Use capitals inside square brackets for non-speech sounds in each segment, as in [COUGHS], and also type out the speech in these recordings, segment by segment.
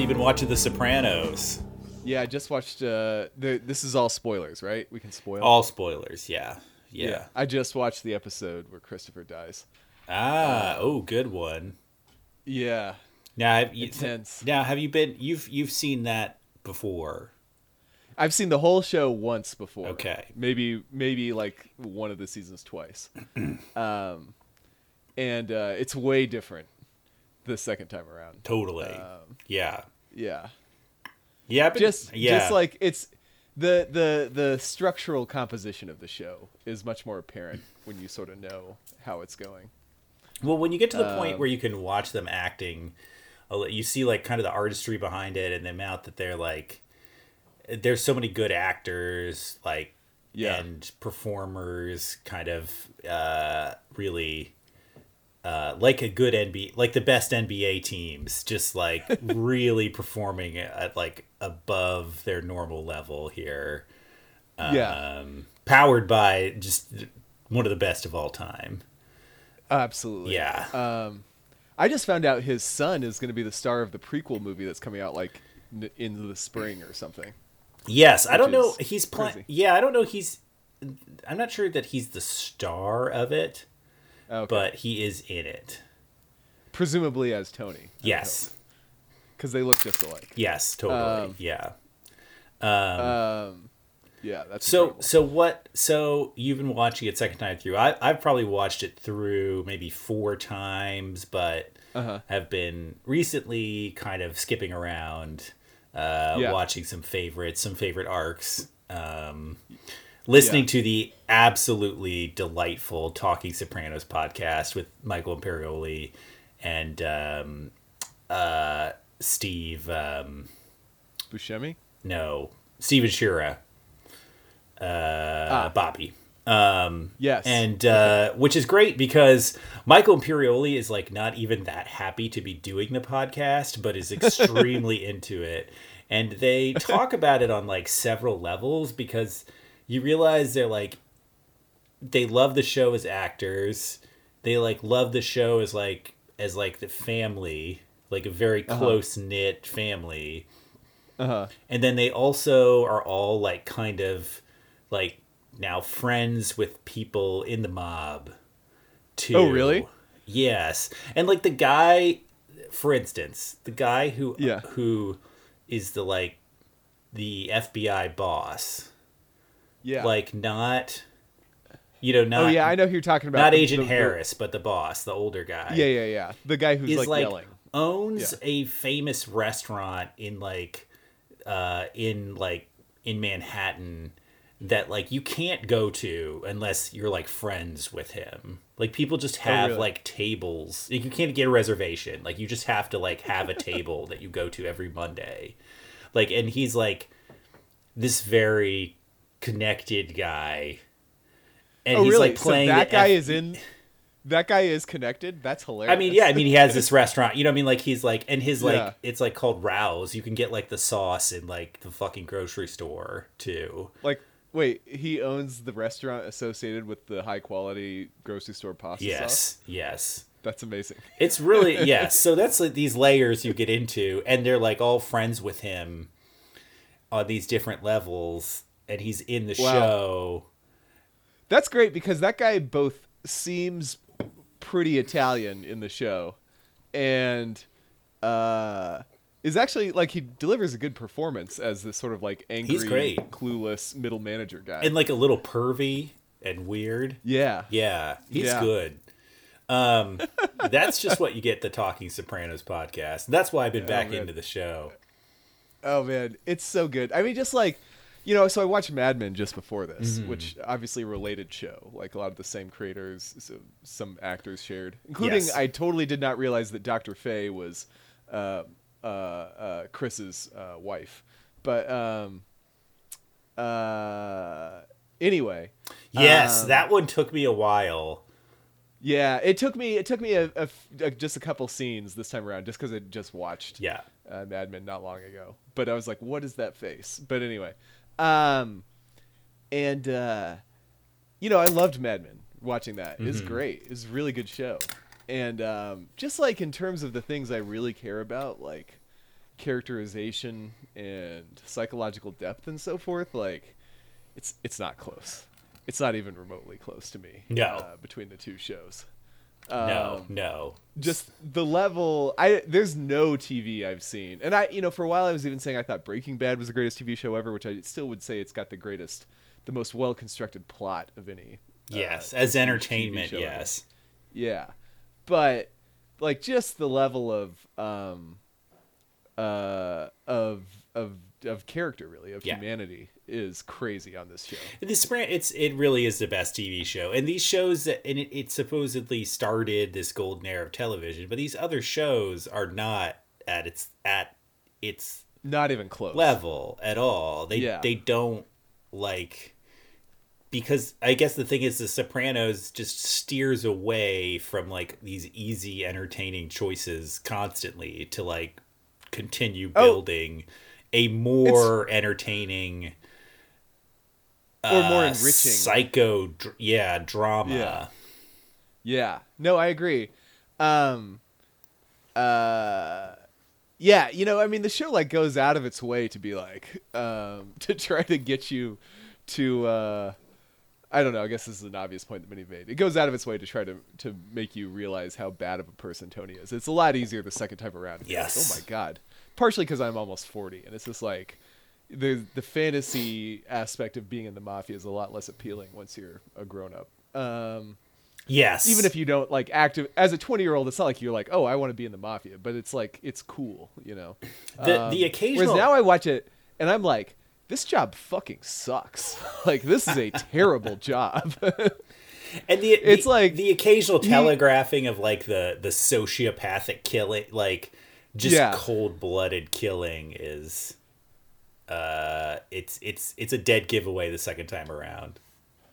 you've been watching The Sopranos. Yeah, I just watched. Uh, the this is all spoilers, right? We can spoil. All spoilers, yeah. Yeah. I just watched the episode where Christopher dies. Ah, oh, good one. Yeah, Now, have you, Intense. now have you been? You've you've seen that before? I've seen the whole show once before. Okay. maybe maybe like one of the seasons twice. [CLEARS THROAT] um, and uh, it's way different the second time around. Totally. Um, yeah. Yeah, Yeah. But, just yeah. just like it's the the the structural composition of the show is much more apparent when you sort of know how it's going. Well, when you get to the point Um, where you can watch them acting, you see like kind of the artistry behind it and the amount that they're like. There's so many good actors, like Yeah. and performers, kind of uh, really uh, like a good NBA, like the best NBA teams, just like [LAUGHS] really performing at like above their normal level here. yeah, Um, powered by just one of the best of all time. absolutely. Yeah. Um, I just found out his son is going to be the star of the prequel movie that's coming out like n- in the spring or something. Yes, I don't know. He's playing. Yeah, I don't know. He's. I'm not sure that he's the star of it, Okay. but he is in it. presumably as Tony. Yes. because they look just alike. Yes, totally. Um, yeah. Um, yeah, that's So incredible. so what? So you've been watching it second time through. I I've probably watched it through maybe four times, but Uh-huh. have been recently kind of skipping around, uh, Yeah. watching some favorites, some favorite arcs. Um, listening Yeah. to the absolutely delightful Talking Sopranos podcast with Michael Imperioli and um, uh, Steve. Um, Buscemi. no, Steven Schirripa, uh, Bobby. Um, Yes. and uh, which is great because Michael Imperioli is like not even that happy to be doing the podcast, but is [LAUGHS] extremely into it. And they talk about it on like several levels because you realize they're like they love the show as actors. They like love the show as like as like the family, like a very close knit family Uh huh. and then they also are all like kind of like now friends with people in the mob too Oh, really? yes and like the guy for instance the guy who Yeah. who is the like the fbi boss Yeah. like not you know not oh yeah, I know who you're talking about. not The- agent the- the- harris but the boss the older guy yeah, yeah, yeah. The guy who's like, like, yelling. owns Yeah. a famous restaurant in like uh in like in Manhattan that like you can't go to unless you're like friends with him. Like people just have Oh, really? like tables. Like, you can't get a reservation. Like you just have to like have a table that you go to every Monday. Like and he's like this very connected guy. And Oh he's really? like playing so that guy F- is in. That guy is connected. That's hilarious. I mean, yeah, I mean, he has this restaurant. You know, what I mean, like he's like, and his like, Yeah. it's like called Rao's. You can get like the sauce in like the fucking grocery store too. Like, wait, he owns the restaurant associated with the high quality grocery store pasta Yes, sauce. yes. That's amazing. It's really [LAUGHS] yes. So that's like these layers you get into, and they're like all friends with him on these different levels, and he's in the Wow. show. That's great because that guy both seems pretty Italian in the show, and uh, is actually like he delivers a good performance as this sort of like angry, clueless middle manager guy. and like a little pervy and weird. yeah, Yeah, he's Yeah. good. Um, [LAUGHS] that's just what you get the Talking Sopranos podcast. That's why I've been back man. into the show. Oh man, it's so good. I mean, just like you know, so I watched Mad Men just before this, Mm-hmm. which obviously related show, like a lot of the same creators, so some actors shared, including Yes. I totally did not realize that Dr. Faye was uh, uh, uh, Chris's uh, wife, but um, uh, anyway, Yes, Um, that one took me a while. yeah, it took me it took me a, a a- just a couple scenes this time around, just because I just watched Yeah. uh, Mad Men not long ago. But I was like, what is that face? But anyway, um, and uh, you know, I loved Mad Men. Watching that Mm-hmm. is great. It's a really good show, and um, just like in terms of the things I really care about, like characterization and psychological depth and so forth, like it's it's not close. It's not even remotely close to me. No. uh, between the two shows. No, Um, no. just the level i there's no tv i've seen and i you know for a while i was even saying i thought breaking bad was the greatest tv show ever which i still would say it's got the greatest the most well constructed plot of any uh, Yes, as TV entertainment, show ever. yes. yeah but like just the level of um uh of of of character really of Yeah. humanity is crazy on this show The Sopran- it's it really is the best TV show, and these shows that and it, it supposedly started this golden era of television, but these other shows are not at its at its not even close level at all. They Yeah. they don't like because I guess the thing is the Sopranos just steers away from like these easy entertaining choices constantly to like continue Oh. A more entertaining or more uh, enriching psycho dr- yeah drama Yeah. Yeah. No, I agree. Um uh yeah, you know, I mean the show like goes out of its way to be like um [LAUGHS] to try to get you to uh I don't know, I guess this is an obvious point that many made. It goes out of its way to try to to make you realize how bad of a person Tony is. It's a lot easier the second time around. be like, Yes. oh my god. Partially cuz I'm almost 40 and it's just like the the fantasy aspect of being in the mafia is a lot less appealing once you're a grown up. Um yes. even if you don't like active as a 20 year old it's not like you're like oh i want to be in the mafia but it's like it's cool you know? The Um, the occasional whereas now i watch it and i'm like this job fucking sucks. [LAUGHS] Like this is a terrible [LAUGHS] job. [LAUGHS] And the It's the- like- the occasional telegraphing of like the the sociopathic killing, like just Yeah. cold blooded killing is, uh, it's it's it's a dead giveaway the second time around.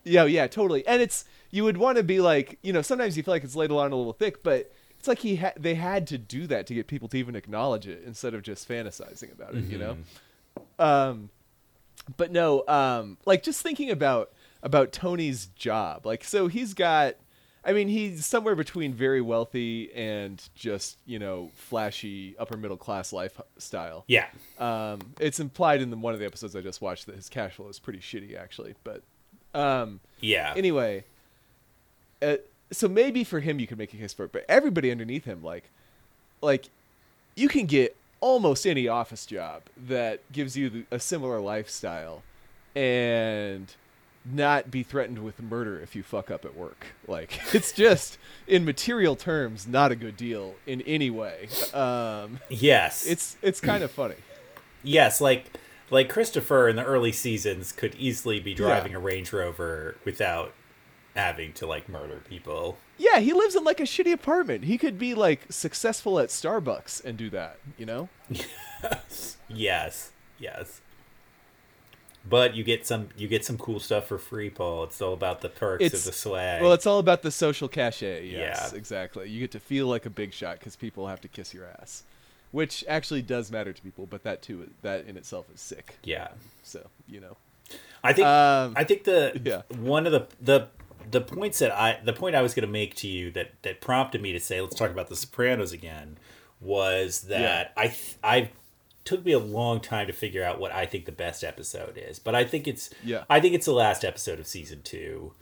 yeah yeah totally and it's you would want to be like you know sometimes you feel like it's laid on a little thick but it's like he ha- they had to do that to get people to even acknowledge it instead of just fantasizing about it you know um but no um like just thinking about about tony's job like so he's got i mean he's somewhere between very wealthy and just you know flashy upper middle class lifestyle Yeah, um it's implied in the, one of the episodes i just watched that his cash flow is pretty shitty actually but um yeah, anyway uh, so maybe for him you could make a case for it but everybody underneath him like like you can get almost any office job that gives you the, a similar lifestyle and not be threatened with murder if you fuck up at work like [LAUGHS] it's just in material terms not a good deal in any way um yes, it's it's kind of funny yes, like like Christopher in the early seasons could easily be driving a Range Rover without having to like murder people. yeah he lives in like a shitty apartment he could be like successful at starbucks and do that you know [LAUGHS] yes. Yes, yes. But you get some you get some cool stuff for free, Paul. It's all about the perks It's- of the swag. Well, it's all about the social cachet. Yes, Yeah. exactly. You get to feel like a big shot because people have to kiss your ass, which actually does matter to people. But that too, that in itself is sick. yeah. So you know, I think Um, I think the yeah. one of the the the points that I the point I was going to make to you that that prompted me to say let's talk about the Sopranos again was that I th- I took me a long time to figure out what I think the best episode is, but I think it's Yeah. I think it's the last episode of season two,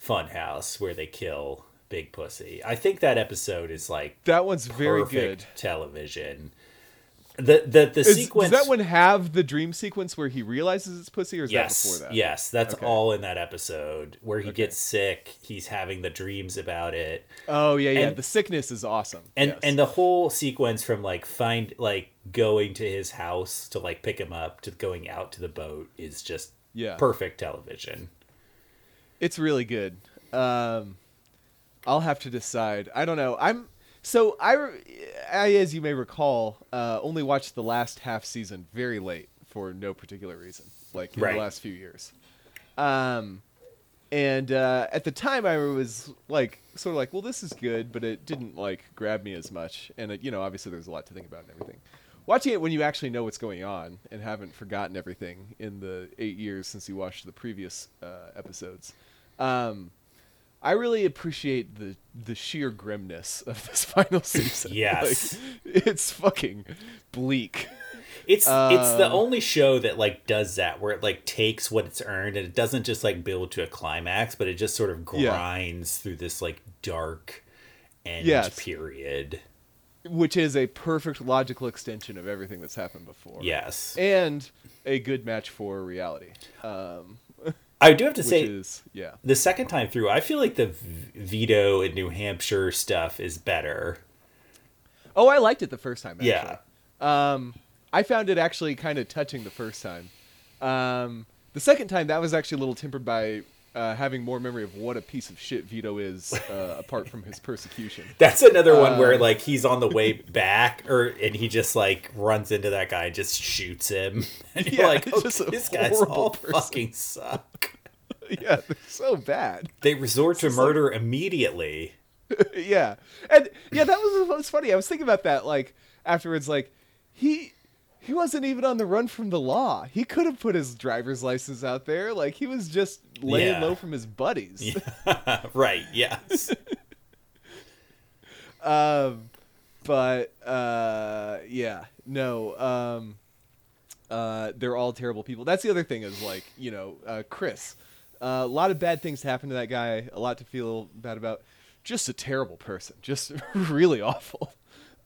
Funhouse, where they kill big pussy. I think that episode is like That one's very good. television. The the the Is, sequence does that one have the dream sequence where he realizes it's pussy, or is yes, that before that? Yes, that's Okay. all in that episode where he Okay. gets sick. He's having the dreams about it, Oh yeah, yeah. And- the sickness is awesome. and yes. and the whole sequence from like find like going to his house to like pick him up to going out to the boat is just Yeah. perfect television. It's really good. Um, I'll have to decide. I don't know. I'm so I, I as you may recall, uh, only watched the last half season very late for no particular reason, like in Right. the last few years. Um, and uh, at the time, I was like, sort of like, well, this is good, but it didn't like grab me as much. And it, you know, obviously, there's a lot to think about and everything. Watching it when you actually know what's going on and haven't forgotten everything in the eight years since you watched the previous uh, episodes, um, I really appreciate the the sheer grimness of this [LAUGHS] final season. Yes. Like, it's fucking bleak. It's it's the Um, only show that like does that where it like takes what it's earned and it doesn't just like build to a climax, but it just sort of Yeah. grinds through this like dark end Yes. period. which is a perfect logical extension of everything that's happened before. Yes. and a good match for reality. Um, I do have to say is yeah. the second time through, I feel like the Vito in New Hampshire stuff is better. Oh, I liked it the first time. Actually. Yeah. Um, I found it actually kind of touching the first time. Um, the second time, that was actually a little tempered by uh, having more memory of what a piece of shit Vito is, uh, [LAUGHS] apart from his persecution. That's another one where Uh, like he's on the way [LAUGHS] back or and he just like runs into that guy and just shoots him. [LAUGHS] And you're Yeah, like, oh, just a these guys horrible all person." fucking suck. yeah, they're so bad. They resort to just like- murder immediately. yeah, and yeah, that was was funny. I was thinking about that like afterwards. Like he he wasn't even on the run from the law. He could have put his driver's license out there. Like he was just laying Yeah. low from his buddies. [LAUGHS] right, yes. [LAUGHS] um, but uh, yeah, no. Um, uh, they're all terrible people. That's the other thing is like you know uh, Chris. Uh, a lot of bad things happen to that guy. A lot to feel bad about. Just a terrible person. Just [LAUGHS] really awful.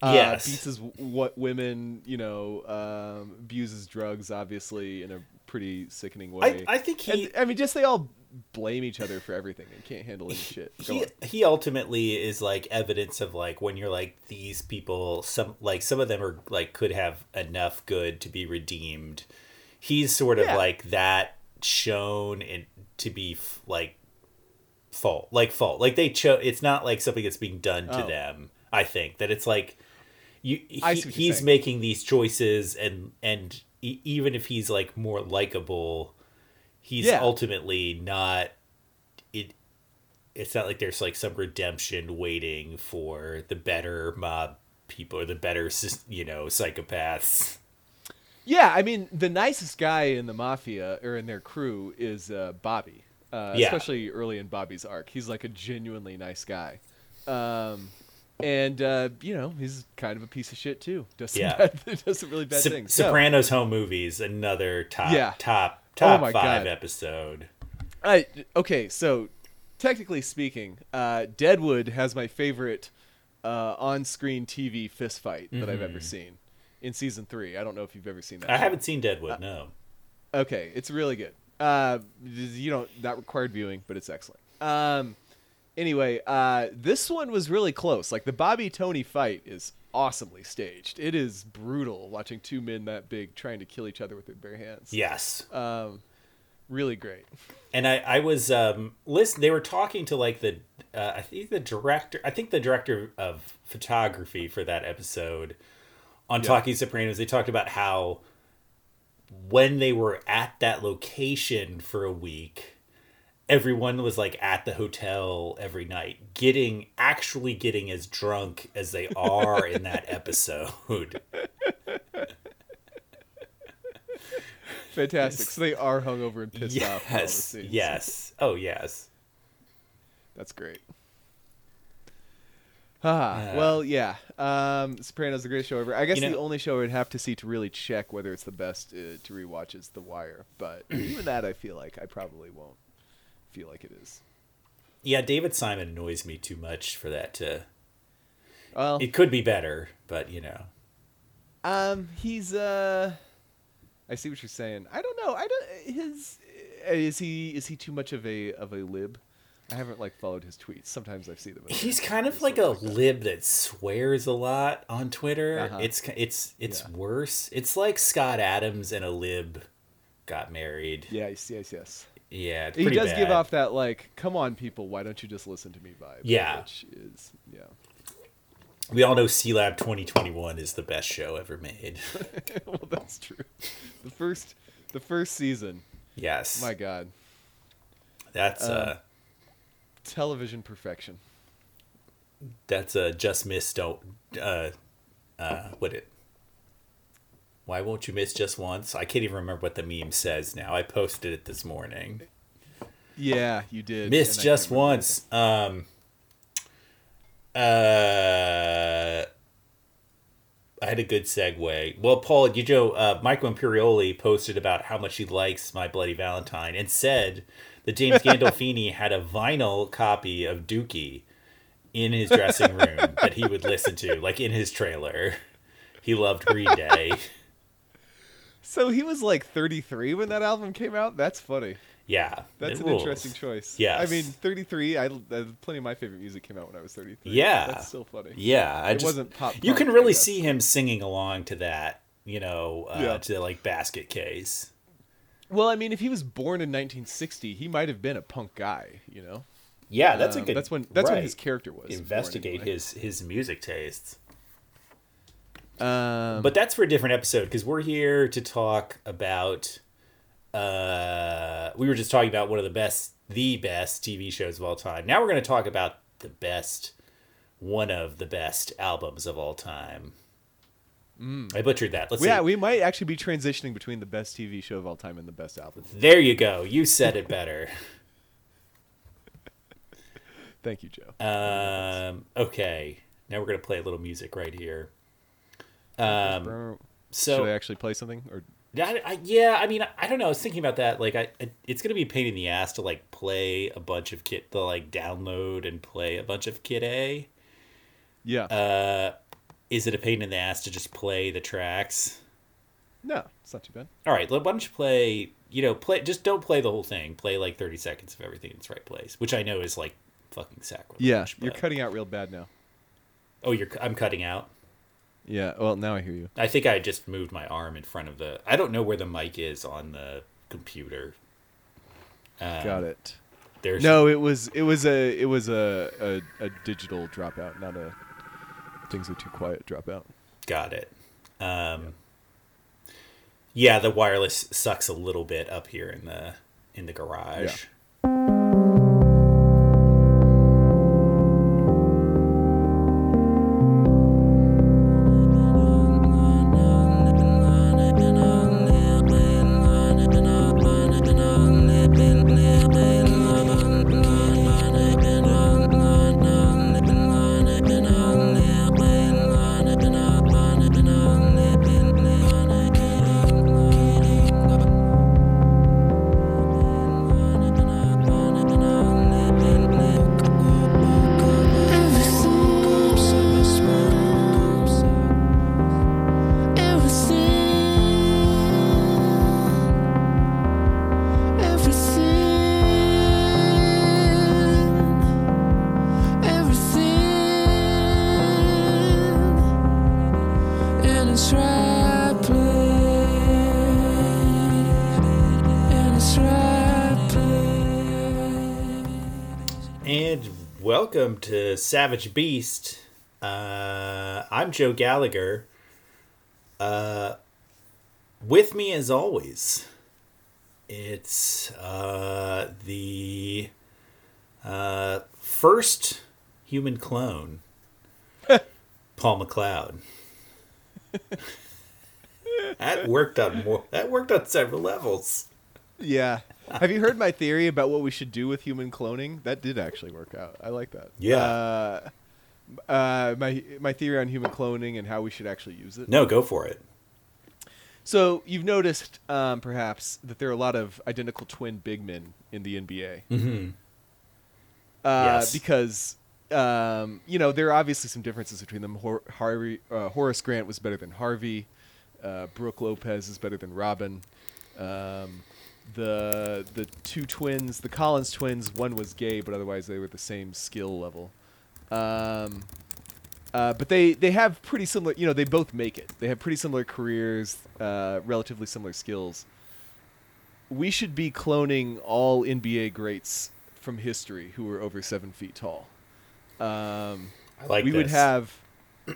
Uh, Yes. beats is what women you know um, abuses drugs obviously in a pretty sickening way. I, I think he And, I mean, just they all blame each other for everything and can't handle any shit. Go he on. he ultimately is like evidence of like when you're like these people some like some of them are like could have enough good to be redeemed. He's sort of Yeah. like that shown in to be f- like fault like fault like they chose it's not like something that's being done to Oh. them i think that it's like you he, he's saying. making these choices and and even if he's like more likable he's Yeah. ultimately not it it's not like there's like some redemption waiting for the better mob people or the better you know psychopaths Yeah, I mean, the nicest guy in the mafia or in their crew is uh, Bobby. Uh, Yeah. Especially early in Bobby's arc, he's like a genuinely nice guy. Um, and uh, you know, he's kind of a piece of shit too. Does some Yeah. bad, [LAUGHS] does some really bad things. So, sopranos home movies another top Yeah. top Oh top my five God. episode I, okay, so technically speaking, uh, Deadwood has my favorite uh, on-screen TV fist fight that I've ever seen in season three. I don't know if you've ever seen that. Mm-hmm. i show. haven't seen deadwood no Okay, it's really good. Uh, you don't not required viewing, but it's excellent. Um, anyway, uh, this one was really close. Like the Bobby Tony fight is awesomely staged. It is brutal watching two men that big trying to kill each other with their bare hands. yes Um, really great. and I, I was um listen they were talking to like the uh, I think the director I think the director of photography for that episode on Yeah. Talking Sopranos they talked about how when they were at that location for a week everyone was like at the hotel every night getting actually getting as drunk as they are in that [LAUGHS] episode [LAUGHS] Fantastic. So they are hungover and pissed off. the yes yes oh yes That's great. Ah, Yeah. well, yeah. Um, Sopranos the greatest show ever. I guess You know- the only show I would have to see to really check whether it's the best uh, to rewatch is The Wire. But even that, I feel like I probably won't feel like it is. Yeah, David Simon annoys me too much for that to. Well, It could be better, but you know. um, he's uh, I see what you're saying. I don't know. I don't. His uh, is he is he too much of a of a lib? I haven't like followed his tweets. Sometimes I see them. He's kind of like a lib that swears a lot on Twitter. Uh-huh. It's it's it's Yeah. worse. It's like Scott Adams and a lib got married. Yes, yes, yes. Yeah, He does give off that like, "Come on, people, why don't you just listen to me?" vibe. Yeah. which is yeah. We all know Sealab 2021 is the best show ever made. [LAUGHS] well, that's true. The first, the first season. yes, My God, that's uh, television perfection. that's uh, just miss don't uh, uh, what it. Why won't you miss just once? I can't even remember what the meme says now. I posted it this morning. Yeah, you did. Miss just once. Um. Uh. I had a good segue. Well, Paul, you know, uh, Michael Imperioli posted about how much he likes My Bloody Valentine and said that James Gandolfini [LAUGHS] had a vinyl copy of Dookie in his dressing room that he would listen to, like in his trailer. He loved Green Day. [LAUGHS] So he was like 33 when that album came out. That's funny. Yeah, That's an rules. interesting choice. Yeah, I mean, 33. I, uh, plenty of my favorite music came out when I was 33. Yeah. That's still funny. Yeah, I It just, wasn't pop You can really see him singing along to that, you know, uh, Yeah. to like Basket Case. Well, I mean, if he was born in 1960, he might have been a punk guy. You know. Yeah, that's a Um, good. That's when that's when his character was. investigate anyway. his his music tastes. Um, But that's for a different episode because we're here to talk about. Uh, we were just talking about one of the best, the best TV shows of all time. Now we're going to talk about the best, one of the best albums of all time. I butchered that. Let's Mm. yeah, see. we might actually be transitioning between the best TV show of all time and the best album. there you go. You said it better. [LAUGHS] Thank you, Joe. Um, okay, now we're gonna play a little music right here. Um, Should I actually play something? Or I, I, yeah, I mean, I don't know. I was thinking about that. Like, I, I- it's gonna be a pain in the ass to like play a bunch of kit, to like download and play a bunch of Kid A. yeah, Uh, is it a pain in the ass to just play the tracks? no, it's not too bad. All right, why don't you play? You know, play. Just don't play the whole thing. Play like thirty seconds of everything in its right place, which I know is like fucking sacrilege. Yeah, you're but- cutting out real bad now. Oh, you're. I'm cutting out. Yeah, well, now I hear you. I think I just moved my arm in front of the. I don't know where the mic is on the computer. Um, Got it. There's No, it was it was a it was a a, a digital dropout, not a things are too quiet dropout. Got it. Um, yeah, the wireless sucks a little bit up here in the in the garage. Savage Beast. Uh, I'm Joe Gallagher. Uh, with me, as always, it's uh, the uh, first human clone, [LAUGHS] Paul McLeod. [LAUGHS] that worked on more. That worked on several levels. Yeah. Have you heard my theory about what we should do with human cloning? That did actually work out. I like that. Yeah. Uh, uh, my my theory on human cloning and how we should actually use it. No, go for it. So you've noticed, um, perhaps, that there are a lot of identical twin big men in the NBA. Mm-hmm. uh, Yes. because um, you know there are obviously some differences between them. Hor- Harvey, uh, Horace Grant was better than Harvey. Uh, Brook Lopez is better than Robin. Um, the the two twins, the Collins twins, one was gay, but otherwise they were the same skill level. Um, uh, but they, they have pretty similar, you know, they both make it. They have pretty similar careers, uh, relatively similar skills. We should be cloning all NBA greats from history who were over seven feet tall. Um, I like we would have,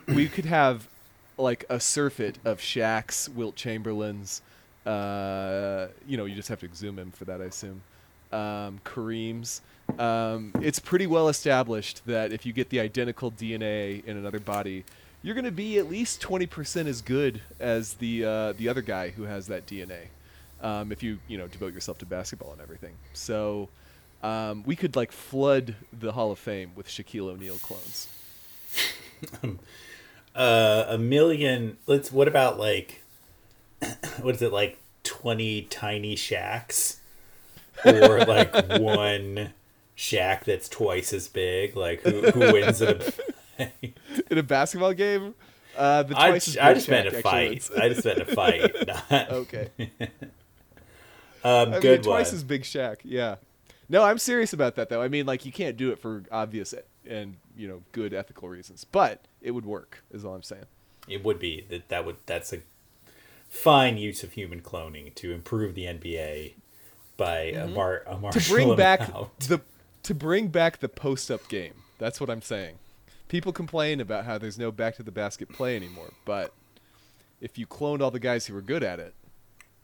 we could have like a surfeit of Shaqs, Wilt Chamberlains. Uh, you know, you just have to zoom in for that, I assume. Um, Kareem's. Um, it's pretty well established that if you get the identical DNA in another body, you're going to be at least 20% as good as the uh, the other guy who has that DNA. Um, if you you know devote yourself to basketball and everything, so um, we could like flood the Hall of Fame with Shaquille O'Neal clones. [LAUGHS] uh, a million. Let's. What about like, [CLEARS THROAT] what is it like? Twenty tiny Shaqs, or like [LAUGHS] one Shaq that's twice as big. Like who, who wins in a? [LAUGHS] in a basketball game. Uh, the I, twice as I just meant a fight. I just meant a fight. [LAUGHS] Not, okay. um, I mean, good twice one. as big Shaq. Yeah. No, I'm serious about that though. I mean, like you can't do it for obvious and you know good ethical reasons, but it would work. Is all I'm saying. It would be that. That would. That's a fine use of human cloning to improve the NBA by a mar a Mm-hmm. To bring back [LAUGHS] the to bring back the post up game. That's what I'm saying. People complain about how there's no back to the basket play anymore, but if you cloned all the guys who were good at it,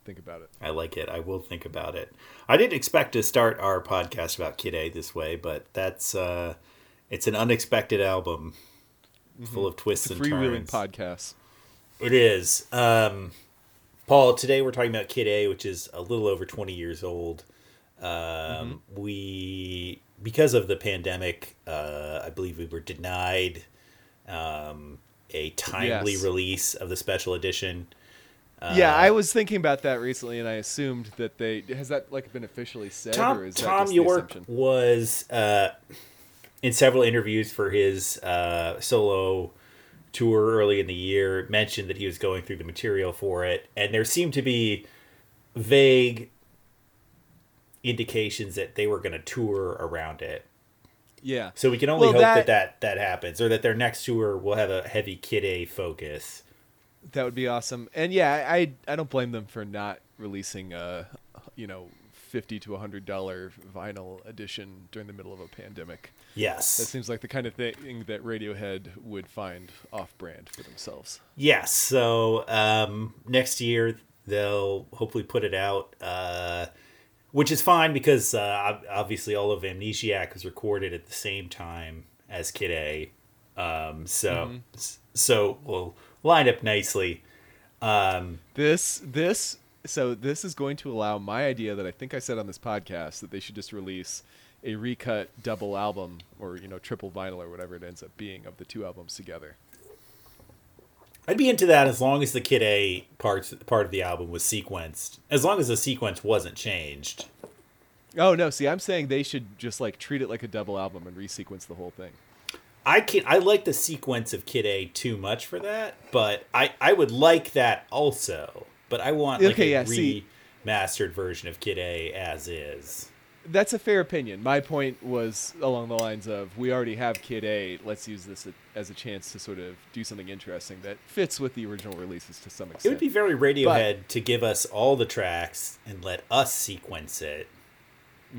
think about it. I like it. I will think about it. I didn't expect to start our podcast about Kid A this way, but that's uh it's an unexpected album full of twists Mm-hmm. It's a and freewheeling turns. podcast. It is. Um Paul, today we're talking about Kid A, which is a little over 20 years old. Um Mm-hmm. we because of the pandemic, uh I believe we were denied um a timely Yes. release of the special edition. yeah, Uh, I was thinking about that recently, and I assumed that they has that like been officially said, or Tom, is that Thom Yorke was uh, in several interviews for his uh, solo tour early in the year mentioned that he was going through the material for it, and there seemed to be vague indications that they were going to tour around it. Yeah. So we can only Well, hope that... that- that that happens, or that their next tour will have a heavy Kid A focus. That would be awesome. And yeah, I I don't blame them for not releasing a you know fifty to hundred dollar vinyl edition during the middle of a pandemic. Yes. That seems like the kind of thing that Radiohead would find off brand for themselves. Yes. So um, next year they'll hopefully put it out, uh, which is fine because uh, obviously all of Amnesiac was recorded at the same time as Kid A. Um, so s- so we'll line up nicely. Um, This this so this is going to allow my idea that I think I said on this podcast that they should just release a recut double album or you know triple vinyl or whatever it ends up being of the two albums together. I'd be into that as long as the Kid A part part of the album was sequenced. As long as the sequence wasn't changed. Oh no, see I'm saying they should just like treat it like a double album and resequence the whole thing. I can I like the sequence of Kid A too much for that, but I I would like that also. But I want like Okay, a yeah, see- remastered version of Kid A as is. That's a fair opinion. My point was along the lines of we already have Kid A. Let's use this as a chance to sort of do something interesting that fits with the original releases to some extent. It would be very Radiohead to give us all the tracks and let us sequence it,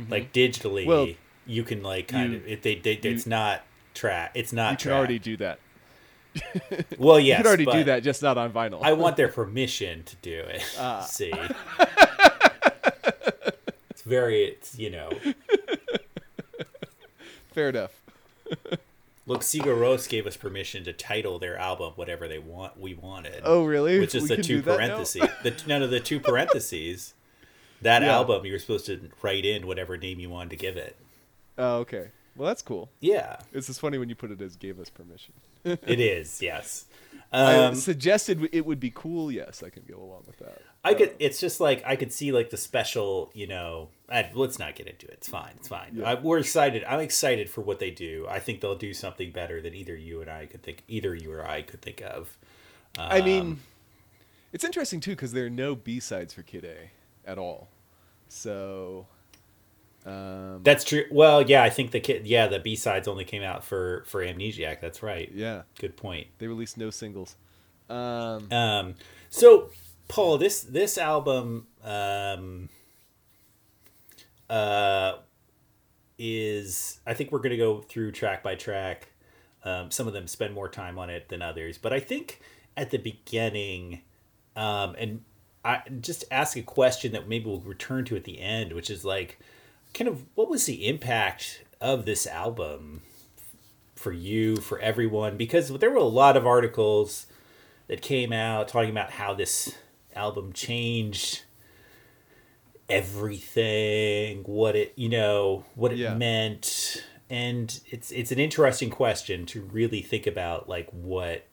like digitally. Mm-hmm. Well, you can like kind you- of it. They, they it's not track. It's not. you can track. [LAUGHS] already do that. Well, yes, you can already do that, just not on vinyl. I want their [LAUGHS] permission to do it. Ah. See, [LAUGHS] very. It's you know. [LAUGHS] Fair enough. Look, Sigur Rós gave us permission to title their album whatever they want we wanted. Oh, really? Which is We the two do that now? parentheses. The none of the two parentheses. That Yeah. album, you were supposed to write in whatever name you wanted to give it. Oh, okay. Well, that's cool. Yeah, It's just funny when you put it as gave us permission. it is. Yes. [LAUGHS] I Um, suggested it would be cool. Yes, I can go along with that. I could. It's just like I could see like the special. You know, I, let's not get into it. It's fine. It's fine. Yeah. I, we're excited. I'm excited for what they do. I think they'll do something better than either you and I could think. Either you or I could think of. I Um, mean, it's interesting too because there are no B sides for Kid A at all. So, um, That's true. Well, yeah, I think the kid. Yeah, the B sides only came out for for Amnesiac. That's right. yeah, Good point. they released no singles. Um, Um, so Paul, this this album um, uh, is I think we're going to go through track by track. Um, some of them spend more time on it than others, but I think at the beginning, um, and I just ask a question that maybe we'll return to at the end, which is like, kind of what was the impact of this album for you, for everyone? Because there were a lot of articles that came out talking about how this album changed everything, what it you know, what it Yeah. meant, and it's it's an interesting question to really think about, like what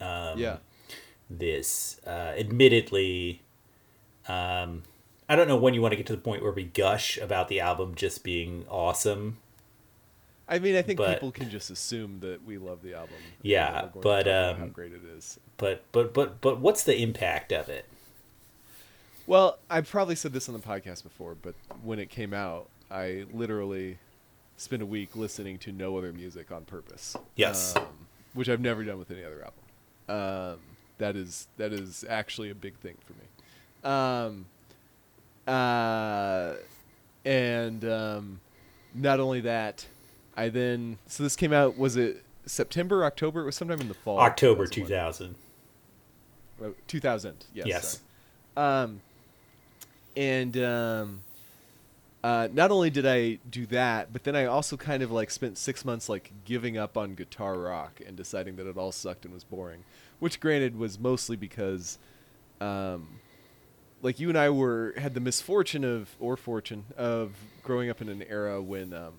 um, yeah, this. Uh, admittedly, um, I don't know when you want to get to the point where we gush about the album just being awesome. I mean, I think but- people can just assume that we love the album. Yeah, that we're going to but, um, how great it is. But but but but what's the impact of it? Well, I probably said this on the podcast before, but when it came out, I literally spent a week listening to no other music on purpose. Yes. um, which I've never done with any other album. Um, that is that is actually a big thing for me. Um, uh, and um, not only that, I then so this came out was it September October? It was sometime in the fall. October 2000. Uh, 2000 yes Yes. sorry. um and um uh not only did i do that but then i also kind of like spent six months like giving up on guitar rock and deciding that it all sucked and was boring which granted was mostly because um like you and i were had the misfortune of or fortune of growing up in an era when um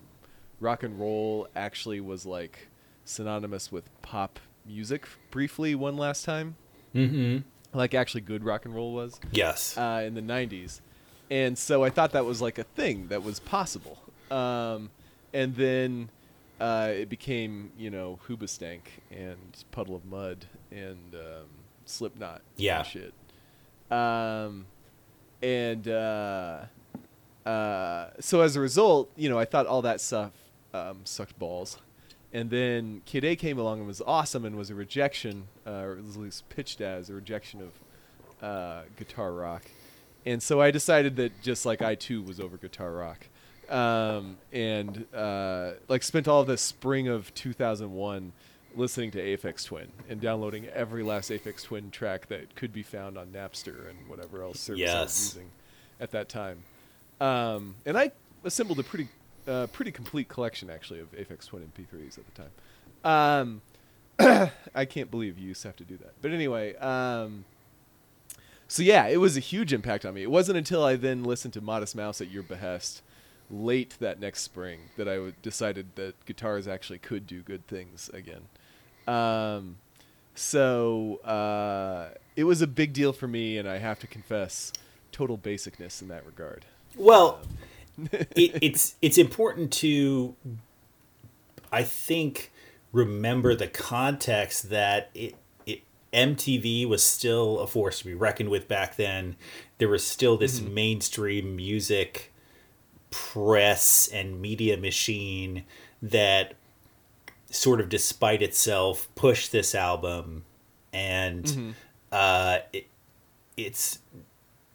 rock and roll actually was like synonymous with pop music briefly one last time Mm-hmm. like actually good rock and roll was Yes. uh, in the 90s and so i thought that was like a thing that was possible um, and then uh, it became you know hoobastank and Puddle of Mudd and um, slipknot Yeah. and shit um, and uh, uh, so as a result you know i thought all that stuff um, sucked balls and then Kid A came along and was awesome and was a rejection, uh, or at least pitched as a rejection of uh, guitar rock. And so I decided that just like I too was over guitar rock. Um, and uh, like spent all the spring of 2001 listening to Aphex Twin and downloading every last Aphex Twin track that could be found on Napster and whatever else service I was using at that time. Um, and I assembled a pretty uh, pretty complete collection actually of Aphex Twin MP3s at the time. Um, [COUGHS] I can't believe you used to have to do that. But anyway, um, so yeah, it was a huge impact on me. It wasn't until I then listened to Modest Mouse at your behest late that next spring that I w- decided that guitars actually could do good things again. Um, so uh, it was a big deal for me, and I have to confess, total basicness in that regard. Well, [LAUGHS] it, it's it's important to, I think, remember the context that it MTV was still a force to be reckoned with back then. There was still this mainstream music press and media machine that sort of despite itself pushed this album. And uh, it, it's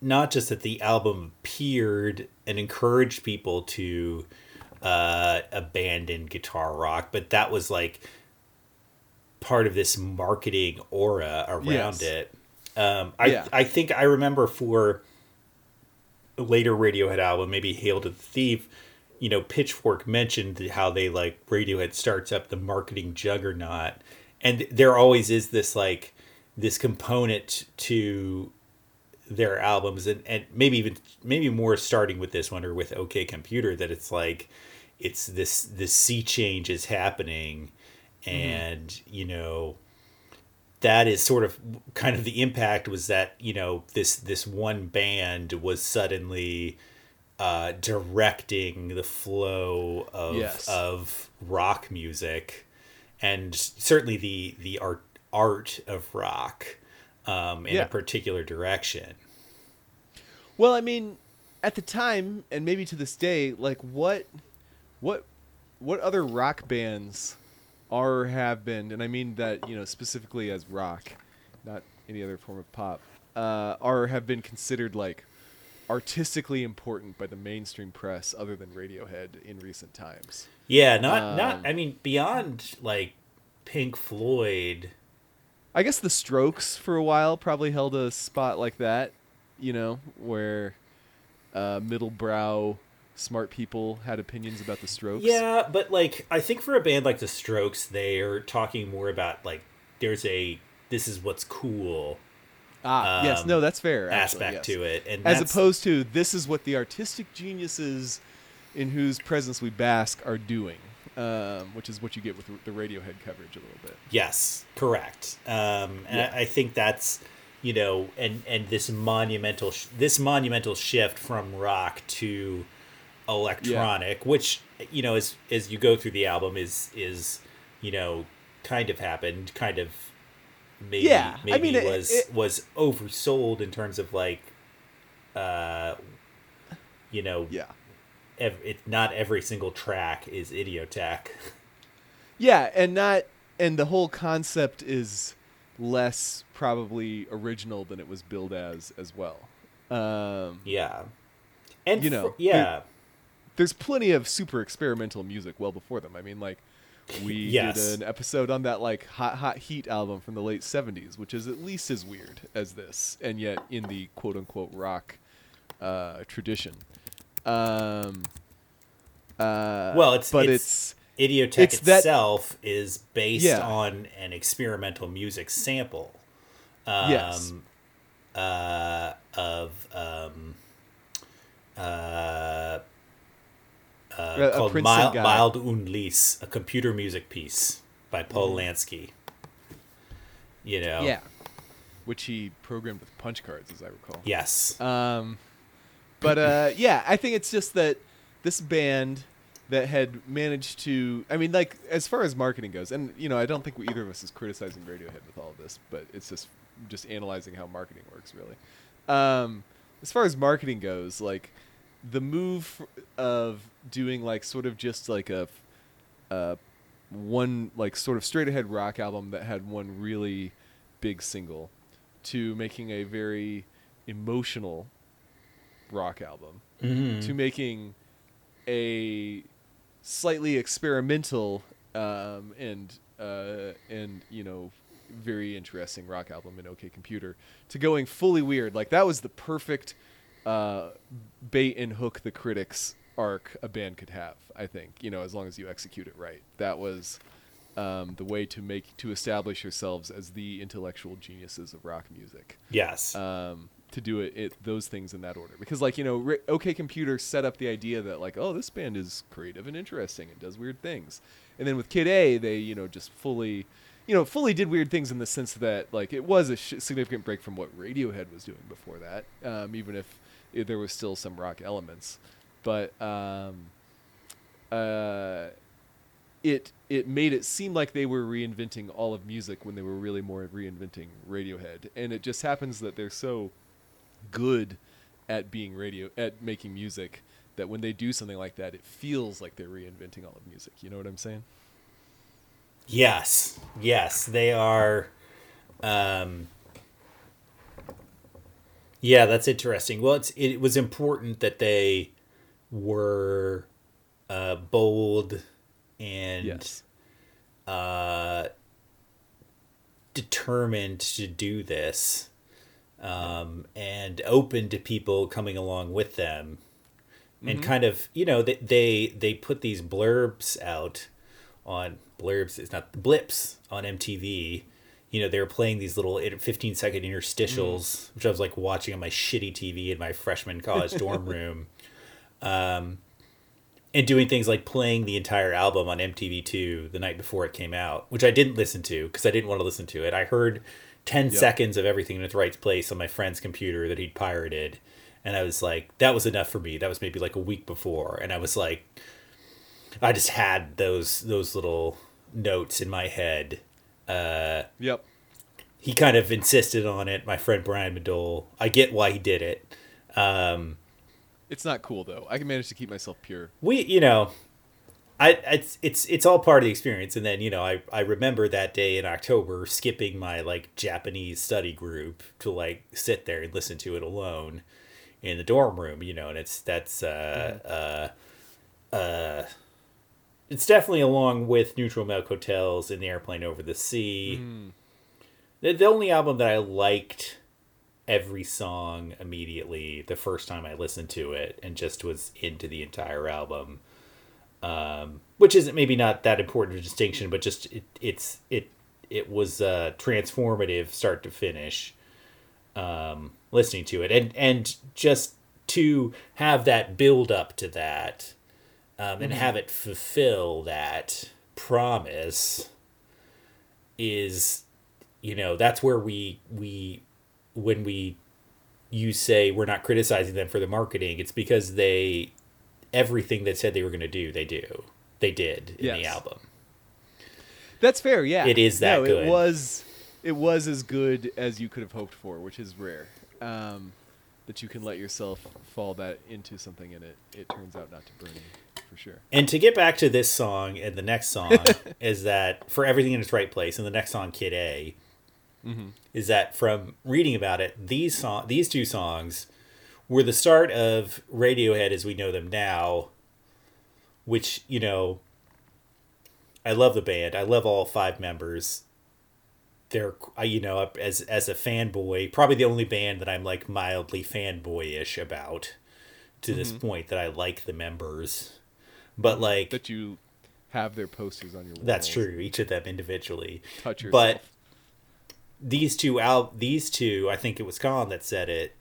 not just that the album appeared and encouraged people to uh, abandon guitar rock, but that was like part of this marketing aura around Yes. it. Um, I Yeah. I think I remember for a later Radiohead album, maybe "Hail to the Thief." You know, Pitchfork mentioned how they like Radiohead starts up the marketing juggernaut, and there always is this like this component to their albums and, and maybe even maybe more starting with this one or with OK Computer that it's like it's this this sea change is happening and you know that is sort of kind of the impact was that you know this this one band was suddenly uh, directing the flow of Yes. of rock music and certainly the the art art of rock um, in Yeah. a particular direction. Well, I mean, at the time, and maybe to this day, like what, what, what other rock bands are have been, and I mean that you know specifically as rock, not any other form of pop, uh, are have been considered like artistically important by the mainstream press, other than Radiohead in recent times. Yeah, not not Um, I mean beyond like Pink Floyd. I guess the Strokes for a while probably held a spot like that, you know, where uh, middle-brow smart people had opinions about the Strokes. Yeah, but like I think for a band like the Strokes, they are talking more about like there's a this is what's cool Ah, yes, um, no, that's fair. actually, aspect yes. to it, and As opposed to this is what the artistic geniuses in whose presence we bask are doing, um, which is what you get with the Radiohead coverage a little bit. Yes, correct. Um, and Yeah. I, I think that's you know, and and this monumental sh- this monumental shift from rock to electronic, which you know, as as you go through the album, is is you know, kind of happened, kind of maybe Yeah, I maybe mean, it- was it- was oversold in terms of like, uh, you know, Yeah. ev- it not every single track is Idioteque. [LAUGHS] Yeah, and not and the whole concept is less probably original than it was billed as as well. Um, Yeah. And You know, for- yeah. There's plenty of super experimental music well before them. I mean, like we Yes. did an episode on that like Hot Hot Heat album from the late '70s, which is at least as weird as this, and yet in the quote unquote rock uh, tradition. Um, uh, Well, it's- but it's- it's, Idioteque It's itself is based Yeah. on an experimental music sample. Um, Yes. Uh, of um, uh, called Mild. Mild a computer music piece by Paul Mm-hmm. Lansky. You know. yeah, which he programmed with punch cards, as I recall. Yes. Um, but uh, [LAUGHS] yeah, I think it's just that this band that had managed to, I mean, like as far as marketing goes, and you know, I don't think we, either of us is criticizing Radiohead with all of this, but it's just just analyzing how marketing works, really. Um, as far as marketing goes, like the move of doing like sort of just like a, uh, one like sort of straight ahead rock album that had one really big single to making a very emotional rock album Mhm. to making a slightly experimental um, and uh, and you know very interesting rock album in OK Computer to going fully weird like that was the perfect uh, bait and hook the critics arc a band could have I think you know as long as you execute it right. That was um, the way to make to establish yourselves as the intellectual geniuses of rock music. Yes. um, to do it, it those things in that order. Because like you know OK Computer set up the idea that like oh this band is creative and interesting and does weird things, and then with Kid A they you know just fully you know fully did weird things in the sense that like it was a sh- significant break from what Radiohead was doing before that, um, even if, if there was still some rock elements, but um, uh, it it made it seem like they were reinventing all of music when they were really more reinventing Radiohead, and it just happens that they're so good at being radio at making music that when they do something like that, it feels like they're reinventing all of music. You know what I'm saying? Yes, yes, they are. Um, yeah, that's interesting. Well, it's it was important that they were uh, bold and Yes. uh, determined to do this, um, and open to people coming along with them, and kind of you know they they they put these blurbs out on blurbs it's not blips on MTV. You know, they were playing these little 15 second interstitials, which I was like watching on my shitty TV in my freshman college dorm [LAUGHS] room. Um, and doing things like playing the entire album on MTV2 the night before it came out, which I didn't listen to because I didn't want to listen to it. I heard 10 seconds of everything in its right place on my friend's computer that he'd pirated. And I was like, that was enough for me. That was maybe like a week before. And I was like, I just had those those little notes in my head. Yep. He kind of insisted on it. My friend Brian Madole. I get why he did it. Um, it's not cool though. I can manage to keep myself pure. we you know I it's it's it's all part of the experience and then you know I I remember that day in October skipping my like Japanese study group to like sit there and listen to it alone in the dorm room you know and it's that's uh uh uh it's definitely along with Neutral Milk Hotels and the Aeroplane Over the Sea the, the only album that I liked every song immediately the first time I listened to it and just was into the entire album. Um, which isn't maybe not that important a distinction, but just it, it's it it was uh, transformative start to finish. Um, listening to it and and just to have that build up to that, um, and have it fulfill that promise is you know that's where we we when we you say we're not criticizing them for the marketing it's because they everything they said they were going to do they do they did in the album That's fair. Yeah. It is that no, good. It was. It was as good as you could have hoped for, which is rare. Um, that you can let yourself fall that into something and it it turns out not to burn you, for sure. and to get back to this song and the next song [LAUGHS] is that for everything in its right place and the next song kid a mm-hmm. is that from reading about it these song these two songs were the start of radiohead as we know them now which you know i love the band. I love all five members. They're I- you know as as a fanboy probably the only band that i'm like mildly fanboyish about to this mm-hmm. point that i like the members but like That you have their posters on your walls. that's true each of them individually Touch yourself. but these two out these two i think it was colin that said it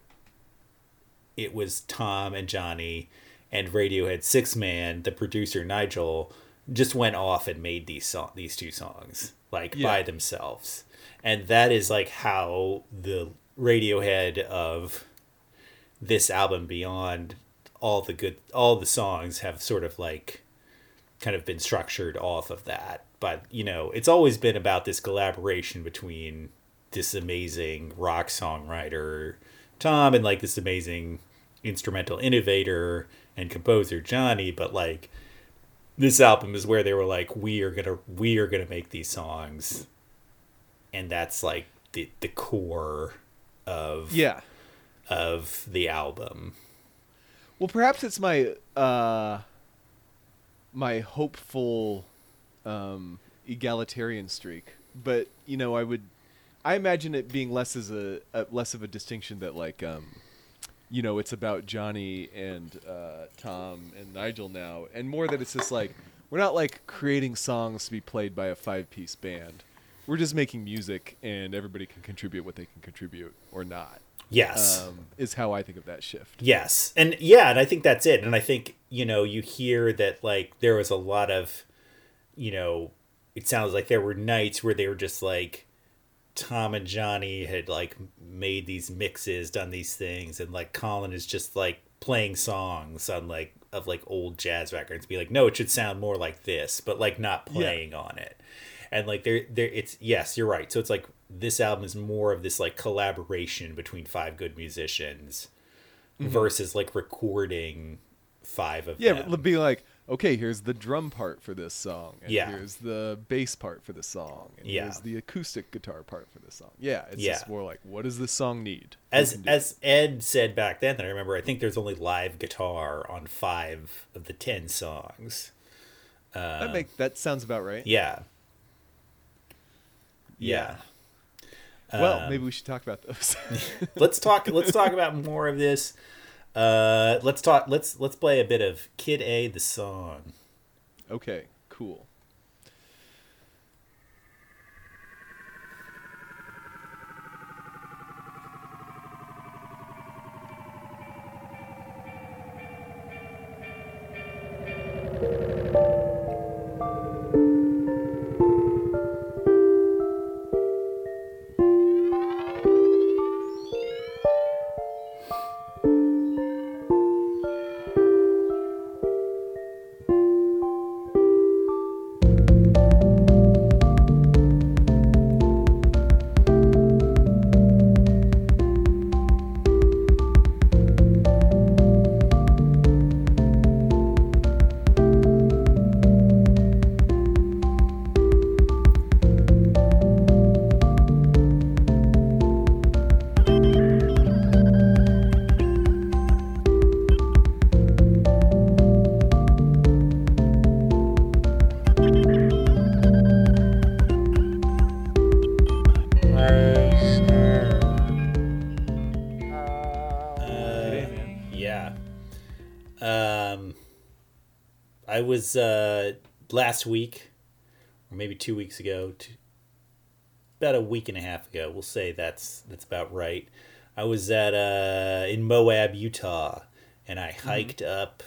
it was Thom and Jonny and radiohead six man the producer nigel just went off and made these song these two songs like Yeah. by themselves and that is like how the radiohead of this album beyond all the good all the songs have sort of like kind of been structured off of that. But, you know, it's always been about this collaboration between this amazing rock songwriter, Thom, and like this amazing instrumental innovator and composer, Jonny. But like, this album is where they were like, we are gonna, we are gonna make these songs. And that's like the, the core of, yeah. of the album. Well, perhaps it's my uh, my hopeful um, egalitarian streak, but you know, I would, I imagine it being less as a, a less of a distinction that like, um, you know, it's about Jonny and uh, Thom and Nigel now, and more that it's just like we're not like creating songs to be played by a five piece band. We're just making music, and everybody can contribute what they can contribute or not. Yes. Um, is how I think of that shift. Yes. And yeah, and I think that's it. And I think, you know, you hear that like there was a lot of, you know, it sounds like there were nights where they were just like Thom and Jonny had like made these mixes, done these things, and like Colin is just like playing songs on like of like old jazz records, be like, no, it should sound more like this, but like not playing on it. And like there there it's yes, you're right. So it's like this album is more of this like collaboration between five good musicians mm-hmm. versus like recording five of Yeah, them. it'll be like, okay, here's the drum part for this song, and Yeah. here's the bass part for the song, and Yeah. here's the acoustic guitar part for the song. Yeah, it's Yeah. just more like, what does this song need? As as Ed said back then, that I remember, I think there's only live guitar on five of the ten songs. it? that uh, make that sounds about right. Yeah. Yeah. Well, Um, maybe we should talk about those. [LAUGHS] let's talk let's talk about more of this. Uh let's talk let's let's play a bit of Kid A the song. okay, cool. Last week, or maybe two weeks ago, two, about a week and a half ago. We'll say that's that's about right. I was at uh, in Moab, Utah, and I hiked up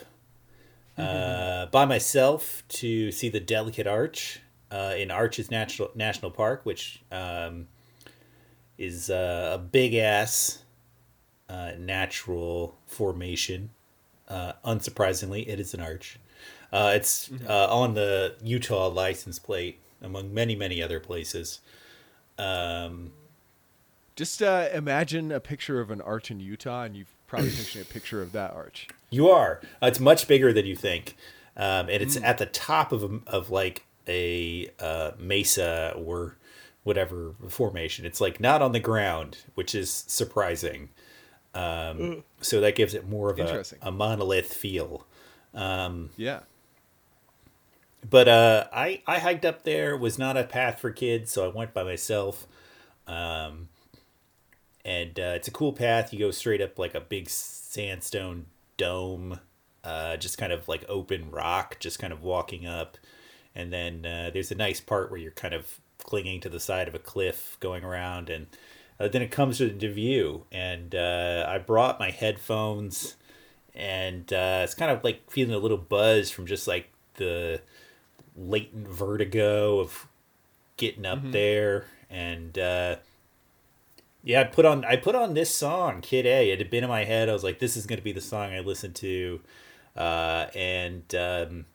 uh, by myself to see the Delicate Arch uh, in Arches National National Park, which um, is uh, a big ass uh, natural formation. Uh, unsurprisingly, it is an arch. Uh, it's uh, on the Utah license plate, among many, many other places. Um, Just uh, imagine a picture of an arch in Utah, and you've probably [COUGHS] pictured a picture of that arch. you are. Uh, it's much bigger than you think, um, and it's at the top of a, of like a uh, mesa or whatever formation. It's like not on the ground, which is surprising. Um, so that gives it more of a, a monolith feel. Yeah. But uh, I I hiked up there. Was not a path for kids, so I went by myself. Um, and uh, it's a cool path. You go straight up like a big sandstone dome, uh, just kind of like open rock, just kind of walking up. And then uh, there's a nice part where you're kind of clinging to the side of a cliff, going around, and uh, then it comes into view. And uh, I brought my headphones, and uh, it's kind of like feeling a little buzz from just like the latent vertigo of getting up there and uh yeah i put on i put on this song kid a it had been in my head i was like this is going to be the song i listen to uh and um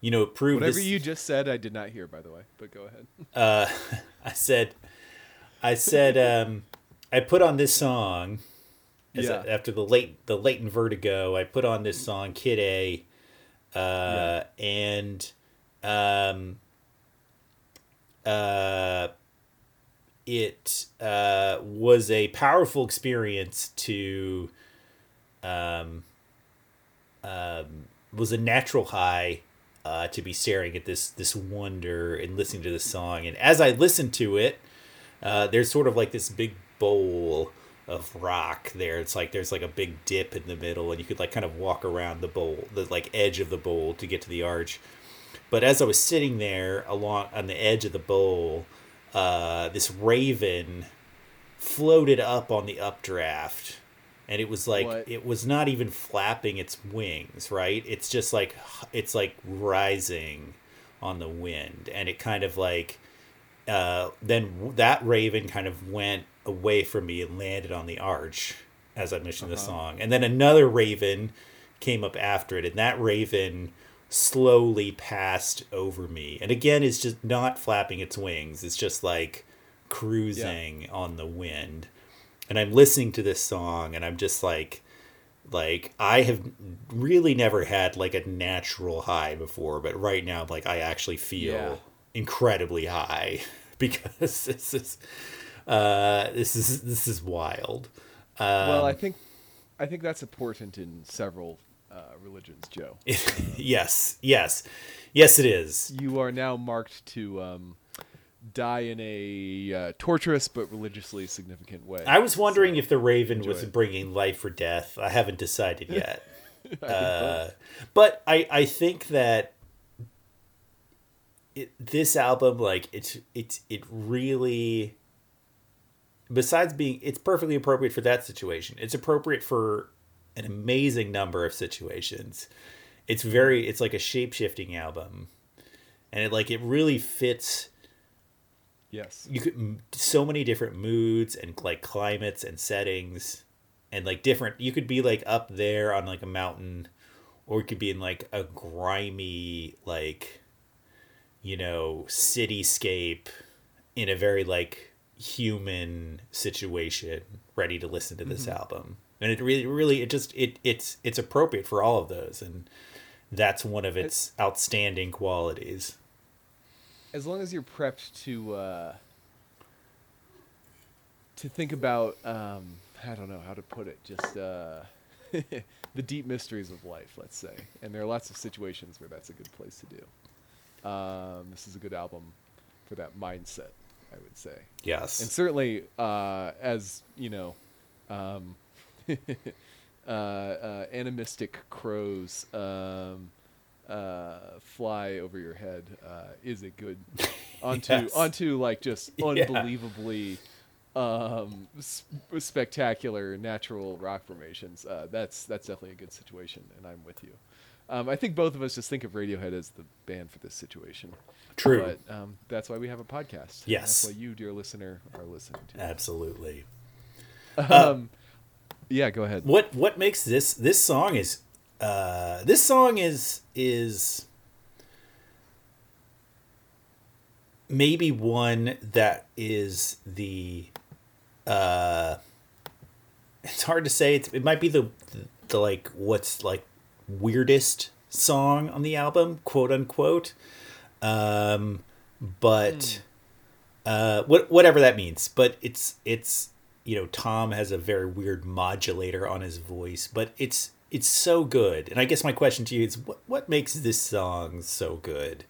you know it proved Whatever this- you just said, I did not hear, by the way. But go ahead. [LAUGHS] uh, [LAUGHS] I said, I said, um, I put on this song. As Yeah. after the late the latent vertigo, I put on this song, Kid A, uh, and um, uh, it uh, was a powerful experience to um, um, was a natural high uh, to be staring at this this wonder and listening to this song. And as I listened to it, uh, there's sort of like this big bowl of rock there. It's like there's like a big dip in the middle, and you could like kind of walk around the bowl, the like edge of the bowl to get to the arch. But as I was sitting there along on the edge of the bowl, uh, this raven floated up on the updraft. And it was like What? it was not even flapping its wings right? It's just like it's like rising on the wind. And it kind of like uh, then w- that raven kind of went away from me and landed on the arch as i mentioned the song. And then another raven came up after it. And that raven slowly passed over me. And again it's just not flapping its wings. It's just like cruising on the wind. And i'm listening to this song and i'm just like like i have really never had like a natural high before but right now like i actually feel Yeah. incredibly high [LAUGHS] because [LAUGHS] this is uh this is this is wild. Well, Um, I think, I think that's important in several uh, religions, Joe. [LAUGHS] yes yes yes it is you are now marked to um, die in a uh, torturous but religiously significant way. i was wondering So, if the raven enjoy was it. bringing life or death i haven't decided [LAUGHS] yet I uh, but I I think that it, this album like it's it's it really besides being it's perfectly appropriate for that situation it's appropriate for an amazing number of situations. It's very it's like a shape-shifting album. And it like it really fits yes, you could so many different moods and like climates and settings and like different you could be like up there on like a mountain or you could be in like a grimy like you know cityscape in a very like human situation ready to listen to this mm-hmm. album and it really really it just it it's it's appropriate for all of those and that's one of its outstanding qualities as long as you're prepped to uh, to think about um, I don't know how to put it, just uh, [LAUGHS] the deep mysteries of life, let's say. And there are lots of situations where that's a good place to do. Um, this is a good album for that mindset, I would say. yes and certainly uh, as you know um, [LAUGHS] uh, uh, animistic crows um, uh, fly over your head uh, is a good [LAUGHS] onto Yes. onto like just [LAUGHS] Yeah. unbelievably um, s- spectacular natural rock formations. Uh, that's that's definitely a good situation, and I'm with you. Um, I think both of us just think of Radiohead as the band for this situation. True. But um, that's why we have a podcast. Yes. That's why you, dear listener, are listening to. Absolutely. Um, yeah, go ahead. What what makes this this song is uh this song is is maybe one that is the uh it's hard to say. It's, it might be the, the the like what's like weirdest song on the album quote unquote. Um but uh what whatever that means. But it's it's you know Thom has a very weird modulator on his voice but it's it's so good and i guess my question to you is what what makes this song so good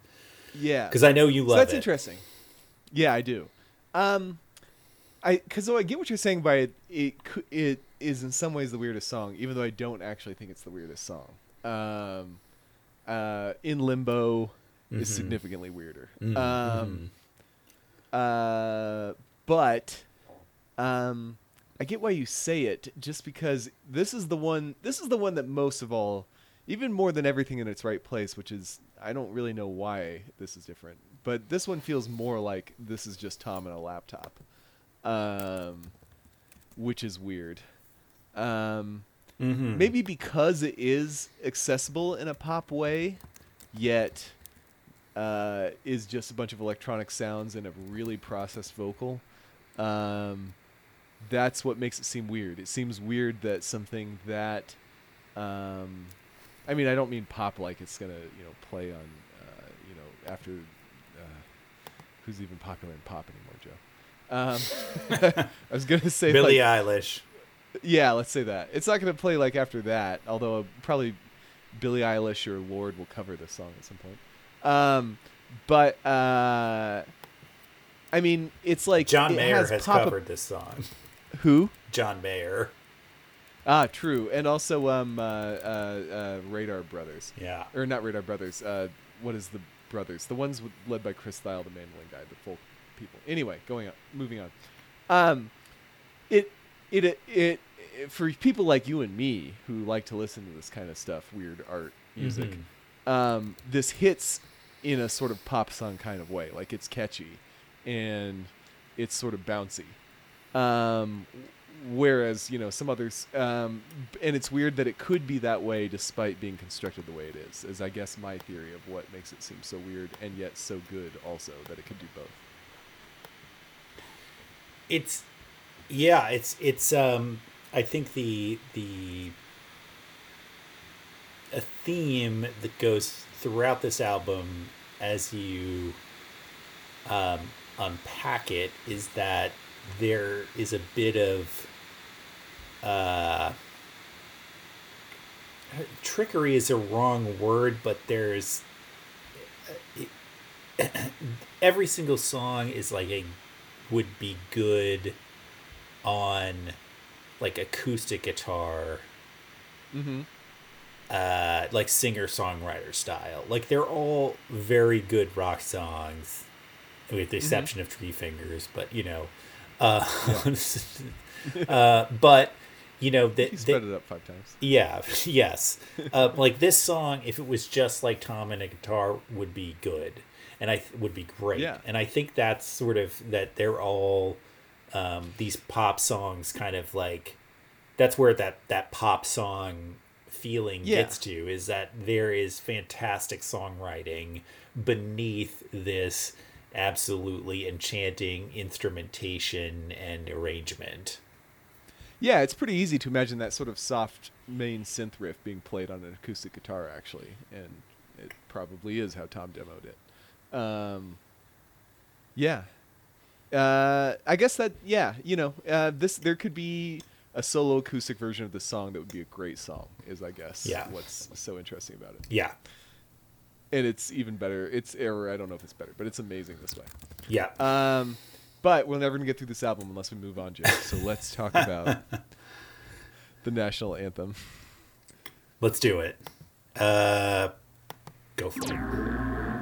Yeah. because i know you love so that's it interesting. Yeah, I do. Um, I because I get what you're saying by it. It it is in some ways the weirdest song, even though I don't actually think it's the weirdest song. Um, uh, in limbo is Mhm. significantly weirder. Mhm, Um, uh, but um, I get why you say it, just because this is the one. This is the one that most of all, even more than everything in its right place, which is I don't really know why this is different, but this one feels more like this is just Thom and a laptop, um, which is weird. Um, Mhm. maybe because it is accessible in a pop way, yet uh, is just a bunch of electronic sounds and a really processed vocal. Um, that's what makes it seem weird. It seems weird that something that, um, I mean, I don't mean pop like it's gonna you know play on, uh, you know, after uh, who's even popular in pop anymore, Joe. Um, [LAUGHS] I was gonna say billie like, eilish yeah, let's say that. It's not going to play like after that, although probably Billie Eilish or Lorde will cover this song at some point. Um, but uh, I mean, it's like john it mayer has, pop- covered this song Who? john mayer Ah, true, and also um, uh, uh, uh, Radar Brothers, yeah or not Radar Brothers. Uh, what is the brothers? The ones with, led by Chris Thile, the mandolin guy, the folk people. Anyway, going on, moving on. Um, it, it, it, it, for people like you and me who like to listen to this kind of stuff, weird art music, Mhm. um, this hits in a sort of pop song kind of way. Like it's catchy, and it's sort of bouncy. Um, whereas you know some others, um, and it's weird that it could be that way despite being constructed the way it is. Is I guess my theory of what makes it seem so weird and yet so good, also that it could do both. it's yeah it's it's um i think the the a theme that goes throughout this album as you um unpack it is that there is a bit of uh trickery is a wrong word but there's [CLEARS THROAT] every single song is like a would be good on like acoustic guitar. Mm-hmm. uh like singer songwriter style. Like they're all very good rock songs with the exception of Treefingers but you know uh, [LAUGHS] uh but you know that You spread it up five times. yeah, [LAUGHS] yes. Uh, like this song, if it was just like Thom and a guitar, would be good, and I th- would be great. Yeah. And I think that's sort of that they're all um, these pop songs, kind of like that's where that that pop song feeling Yeah. gets to is that there is fantastic songwriting beneath this absolutely enchanting instrumentation and arrangement. Yeah, it's pretty easy to imagine that sort of soft main synth riff being played on an acoustic guitar, actually, and it probably is how Thom demoed it. Um, yeah, uh, I guess that yeah, you know, uh, this there could be a solo acoustic version of the song that would be a great song. Is I guess Yeah. what's so interesting about it, Yeah, and it's even better. It's or I don't know if it's better, but it's amazing this way. yeah. Um, but we're never gonna get through this album unless we move on, Jay. So let's talk [LAUGHS] about the national anthem. Let's do it. Uh, go for it.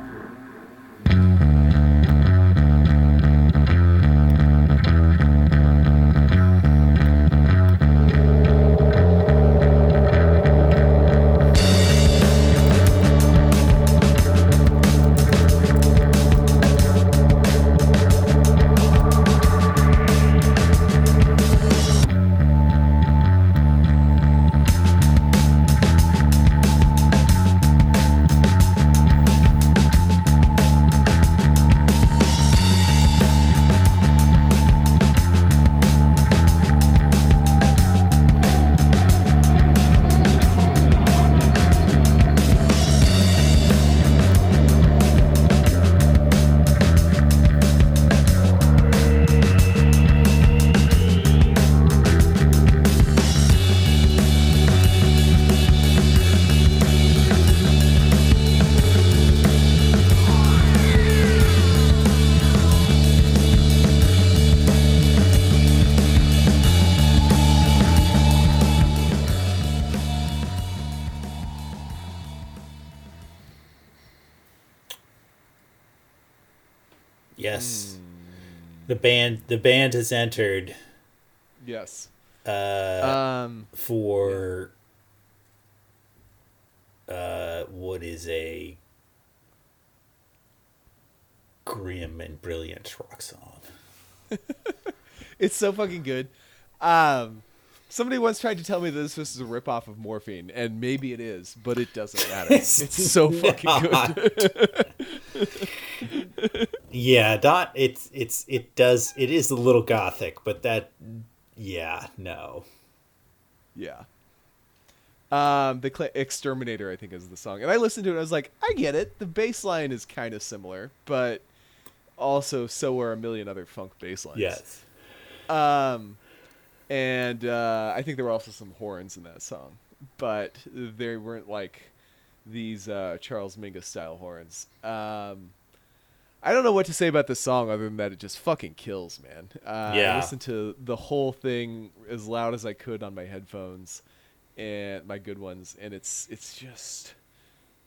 The band has entered Yes. uh Um. for uh what is a grim and brilliant rock song. [LAUGHS] It's so fucking good. Um, somebody once tried to tell me that this was a ripoff of Morphine, and maybe it is, but it doesn't matter. It's [LAUGHS] It's, so fucking good. [LAUGHS] Yeah, dot it's it's it does it is a little gothic, but that yeah, no. Yeah. Um, the Cla- Exterminator, I think, is the song, and I listened to it. and I was like, I get it. The bass line is kind of similar, but also so are a million other funk bass lines. Yes. Um, and uh, I think there were also some horns in that song, but they weren't like these uh, Charles Mingus style horns. Um, I don't know what to say about this song other than that it just fucking kills, man. Uh, Yeah. I listened to the whole thing as loud as I could on my headphones and my good ones, and it's it's just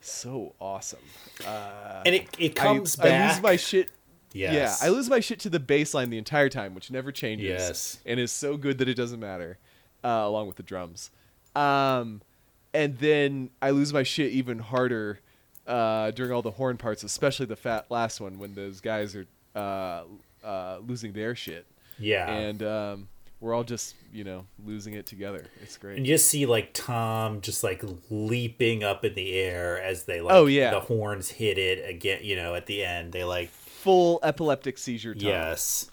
so awesome. Uh, And it it comes I, back. lose my shit yes. yeah, I lose my shit to the bass line the entire time, which never changes. Yes. And is so good that it doesn't matter, uh, along with the drums. Um, and then I lose my shit even harder uh, during all the horn parts, especially the fat last one when those guys are uh, uh, losing their shit. Yeah. And um, we're all just, you know, losing it together. It's great. And you just see like Thom just like leaping up in the air as they like Oh, yeah. the horns hit it again, you know, at the end. They like Full epileptic seizure time. Yes.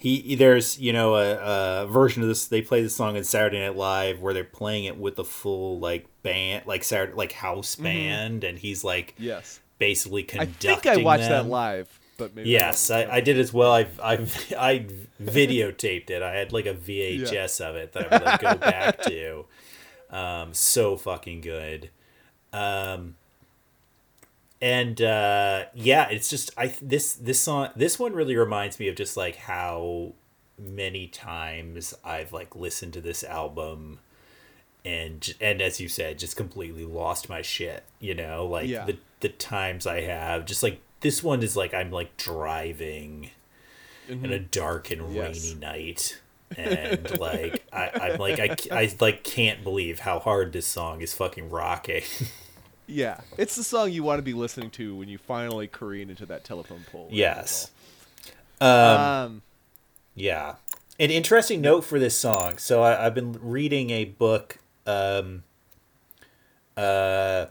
He there's you know a, a version of this. They play the song in Saturday Night Live where they're playing it with the full like band, like Saturday like house band, and he's like Yes. basically Mm-hmm. I think I watched them. that live, but maybe Yes, wrong. I, I did as well. I've I've [LAUGHS] I videotaped it. I had like a VHS of it that I would like go back [LAUGHS] to. Um, so fucking good. Um, and uh, yeah, it's just I this this song this one really reminds me of just like how many times I've like listened to this album and and as you said just completely lost my shit you know like Yeah. the the times I have just like this one is like I'm like driving in a dark and Mm-hmm. Yes. rainy night [LAUGHS] and like I, I'm like I, I like can't believe how hard this song is fucking rocking [LAUGHS] Yeah, it's the song you want to be listening to when you finally careen into that telephone pole. yes Um, Yeah. An interesting note for this song. So I, I've been reading a book um, uh,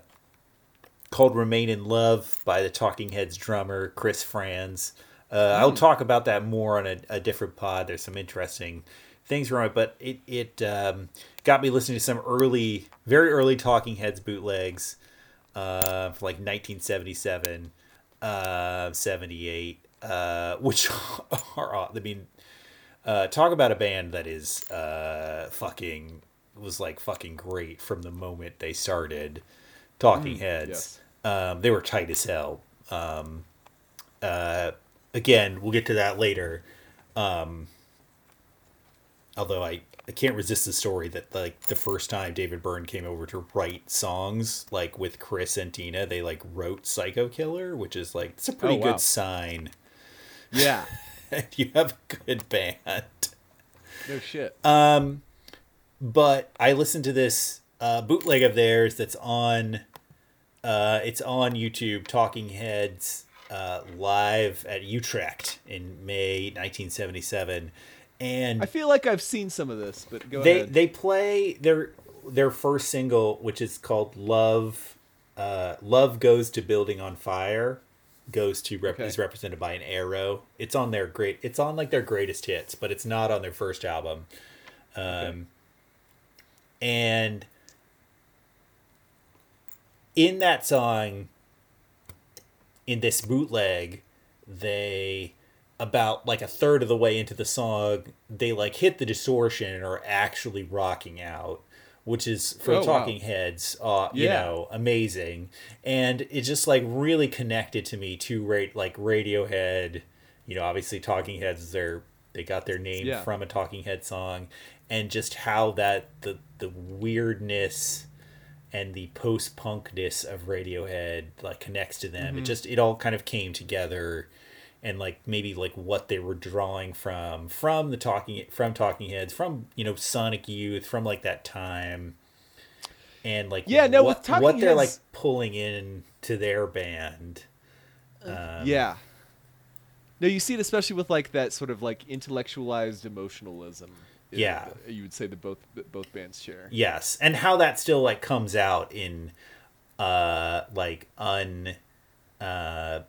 called Remain in Love by the Talking Heads drummer, Chris Frantz. Uh, I'll talk about that more on a, a different pod. There's some interesting things it, but it, it um, got me listening to some early, very early Talking Heads bootlegs uh, from like 1977, uh, 78, uh, which [LAUGHS] are, I mean, uh, talk about a band that is uh, fucking was like fucking great from the moment they started. Talking Heads, yes. um, they were tight as hell. Um, uh, again, we'll get to that later. Um, although I I can't resist the story that like the first time David Byrne came over to write songs like with Chris and Tina, they like wrote Psycho Killer, which is like it's a pretty Oh, wow. good sign. Yeah. [LAUGHS] if you have a good band. No shit. Um but I listened to this uh, bootleg of theirs that's on uh, it's on YouTube Talking Heads uh, live at Utrecht in May 1977 and I feel like I've seen some of this, but go they ahead. they play their their first single which is called Love uh, Love Goes to Building on Fire goes to rep- Okay. is represented by an arrow. It's on their great it's on like their greatest hits, but it's not on their first album. Um and in that song in this bootleg they about like a third of the way into the song they like hit the distortion and are actually rocking out which is for Oh, wow. talking heads uh you know amazing and it just like really connected to me to rate like radiohead you know obviously talking heads their they got their name Yeah. from a talking head song and just how that the the weirdness and the post punkness of Radiohead like connects to them. It just it all kind of came together and like maybe like what they were drawing from from the talking from talking heads from you know Sonic Youth from like that time and like Yeah, no, what, what they're like pulling in to their band. Um, yeah. No, you see it especially with like that sort of like intellectualized emotionalism. uh, Yeah. you would say that both that both bands share. Yes, and how that still like comes out in uh like un uh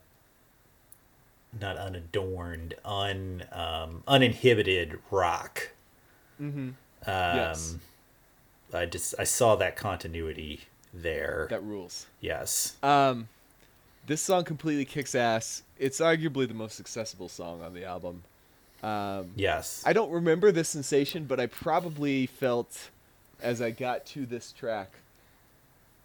not unadorned, un um uninhibited rock. Mm-hmm. Um Yes. I just I saw that continuity there. That rules. yes. Um, this song completely kicks ass. It's arguably the most accessible song on the album. Um, Yes. I don't remember this sensation, but I probably felt as I got to this track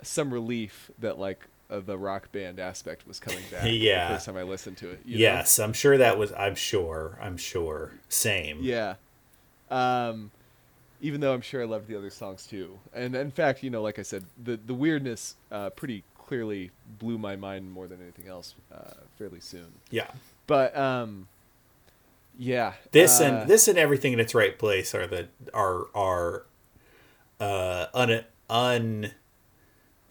some relief that like the rock band aspect was coming [LAUGHS] back. Yeah. The first time I listened to it. you know? yes, I'm sure that was I'm sure. I'm sure. Same. Yeah. Um, even though I'm sure I loved the other songs too. And in fact, you know, like I said, the the weirdness uh, pretty clearly blew my mind more than anything else uh, fairly soon. Yeah. But um, yeah. This uh, and this and everything in its right place are the are are uh un un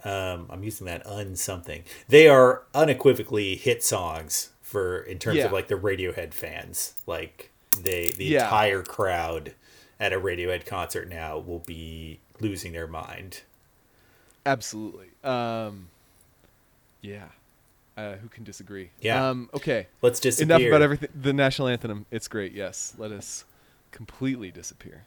um I'm using that un something. They are unequivocally hit songs for in terms Yeah. of like the Radiohead fans. Like they the Yeah. entire crowd at a Radiohead concert now will be losing their mind. Absolutely. Um, yeah. Uh, who can disagree? Yeah. Um, okay. Let's disappear. Enough about everything. The national anthem. It's great. Yes. Let us completely disappear.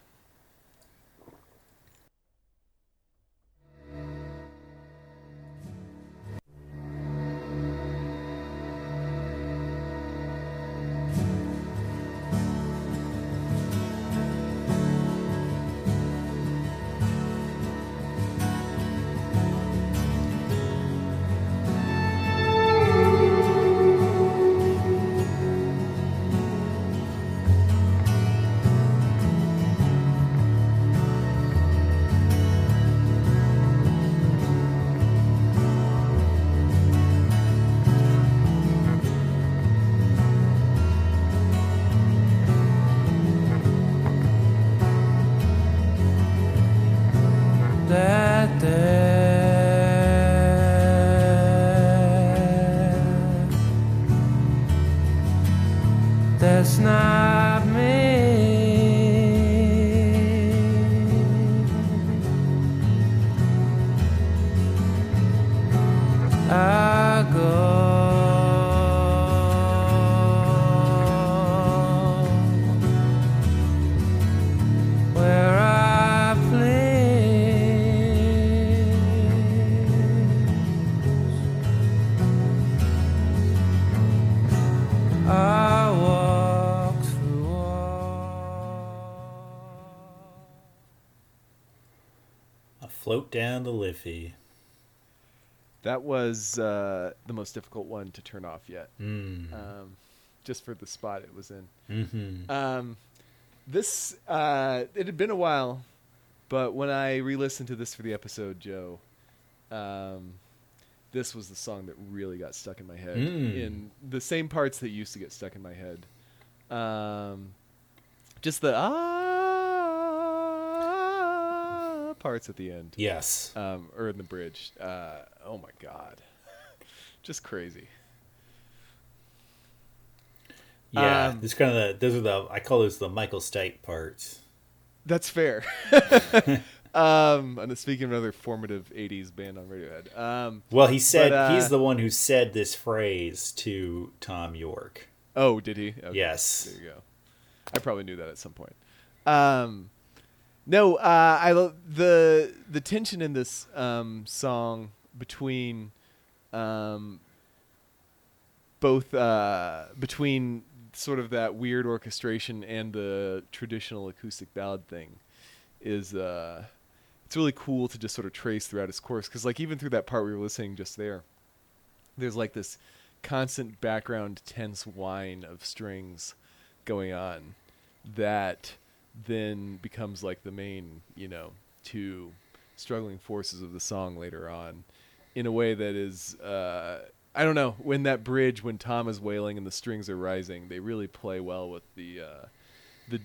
Float down the Liffey. That was uh, the most difficult one to turn off yet. Mm. Um, just for the spot it was in. Mm-hmm. Um, This uh, it had been a while, but when I re-listened to this for the episode, Joe, um, this was the song that really got stuck in my head Mm. in the same parts that used to get stuck in my head. Um, just the ah parts at the end, Yes. um, or in the bridge. Uh, oh my god, [LAUGHS] just crazy. Yeah. Um, this kind of the those are the I call those the Michael Stipe parts. That's fair. [LAUGHS] um, and speaking of another formative '80s band on Radiohead, um, Well, he said uh, he's the one who said this phrase to Thom Yorke. oh, did he? Okay, Yes. There you go. I probably knew that at some point. Um, no, uh, I lo- the the tension in this um, song between um, both uh, between sort of that weird orchestration and the traditional acoustic ballad thing is uh, it's really cool to just sort of trace throughout its course because like even through that part we were listening just there there's like this constant background tense whine of strings going on that then becomes like the main you know two struggling forces of the song later on in a way that is uh, I don't know when that bridge when Thom is wailing and the strings are rising they really play well with the uh, the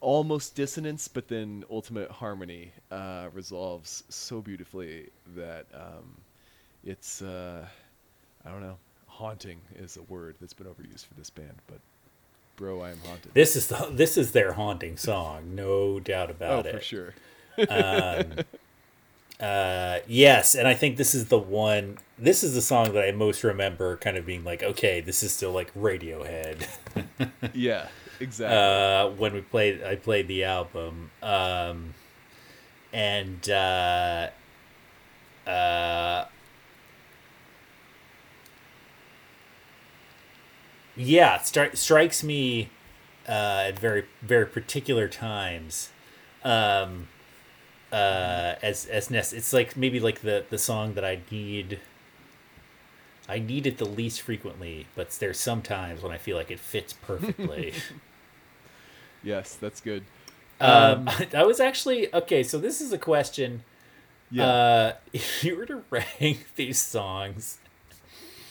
almost dissonance but then ultimate harmony uh, resolves so beautifully that um, it's uh, I don't know haunting is a word that's been overused for this band but bro I am haunted This is the this is their haunting song, no doubt oh about it. for sure Uh, yes, and I think this is the one. This is the song that I most remember, kind of being like, okay, this is still like Radiohead. [LAUGHS] yeah exactly uh, when we played, I played the album, um, and uh, uh, yeah, it stri- strikes me uh, at very very particular times. Um, uh, as as nec- it's like maybe like the the song that I need. I need it the least frequently, but there's some times when I feel like it fits perfectly. [LAUGHS] yes that's good um, [LAUGHS] I was actually okay. So this is a question. yeah Uh, [LAUGHS] if you were to rank these songs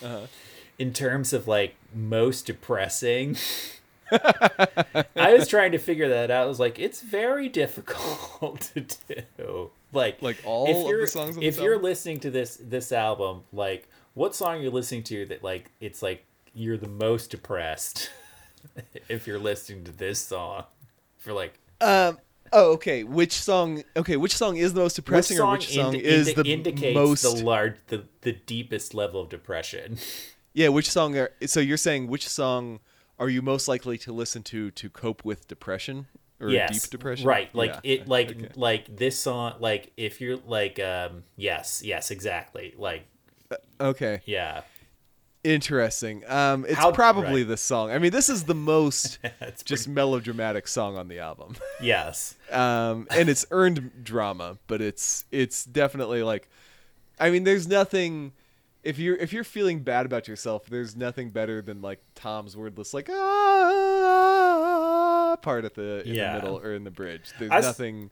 Uh-huh. In terms of like most depressing, [LAUGHS] I was trying to figure that out. I was like, it's very difficult [LAUGHS] to do. Like, Like all if of the you're, songs on If you're album? listening to this this album, like, what song you're listening to that like it's like you're the most depressed. [LAUGHS] if you're listening to this song, for like Um. Oh, okay. Which song? Okay, which song is the most depressing, or which song indi- is indi- the indicates most? the large the, the deepest level of depression yeah, which song? Are, so you're saying which song are you most likely to listen to to cope with depression or yes deep depression? right like Yeah. it like Okay. like this song like if you're like um yes yes exactly like Okay, yeah interesting. Um, it's How- probably right. this song. I mean, this is the most [LAUGHS] just melodramatic song on the album. [LAUGHS] yes um, and it's earned drama, but it's it's definitely like, I mean, there's nothing. If you're if you're feeling bad about yourself, there's nothing better than like Thom's wordless like ah part at the in Yeah. the middle or in the bridge. There's I s- nothing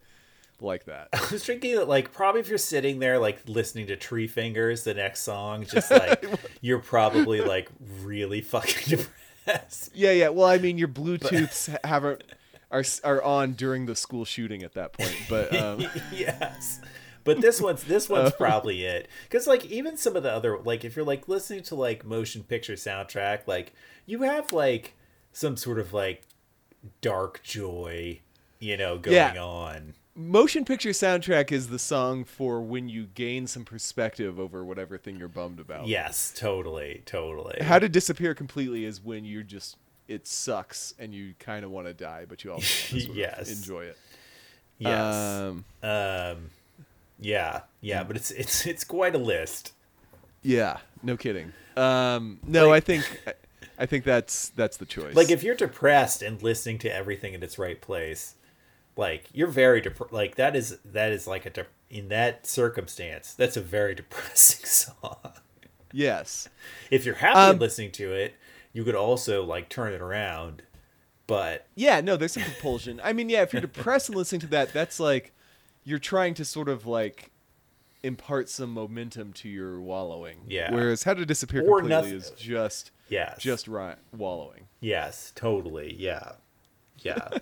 like that. I was thinking that like probably if you're sitting there like listening to Treefingers the next song just [LAUGHS] like you're probably like really fucking [LAUGHS] depressed yeah, yeah. Well, I mean, your Bluetooths [LAUGHS] haven't are are on during the school shooting at that point, but um, yes but this one's this [LAUGHS] one's probably it because like even some of the other like if you're like listening to like motion picture soundtrack like you have like some sort of like dark joy you know going Yeah. on motion picture soundtrack is the song for when you gain some perspective over whatever thing you're bummed about. yes totally totally How to disappear completely is when you're just it sucks and you kind of want to die, but you also want to sort [LAUGHS] Yes. enjoy it. yes Um, um yeah yeah but it's it's it's quite a list yeah, no kidding. Um, no, Like- I think I, think that's that's the choice. like if you're depressed and listening to everything in its right place like you're very dep- like that is that is like a de- in that circumstance that's a very [LAUGHS] depressing song yes, if you're happy Um, listening to it you could also like turn it around but Yeah, no, there's some compulsion. I mean, yeah, if you're depressed and listening to that, that's like you're trying to sort of like impart some momentum to your wallowing. Yeah. Whereas how to disappear Or completely nothing- is just yes, just ri- wallowing. yes, totally, yeah, yeah. [LAUGHS]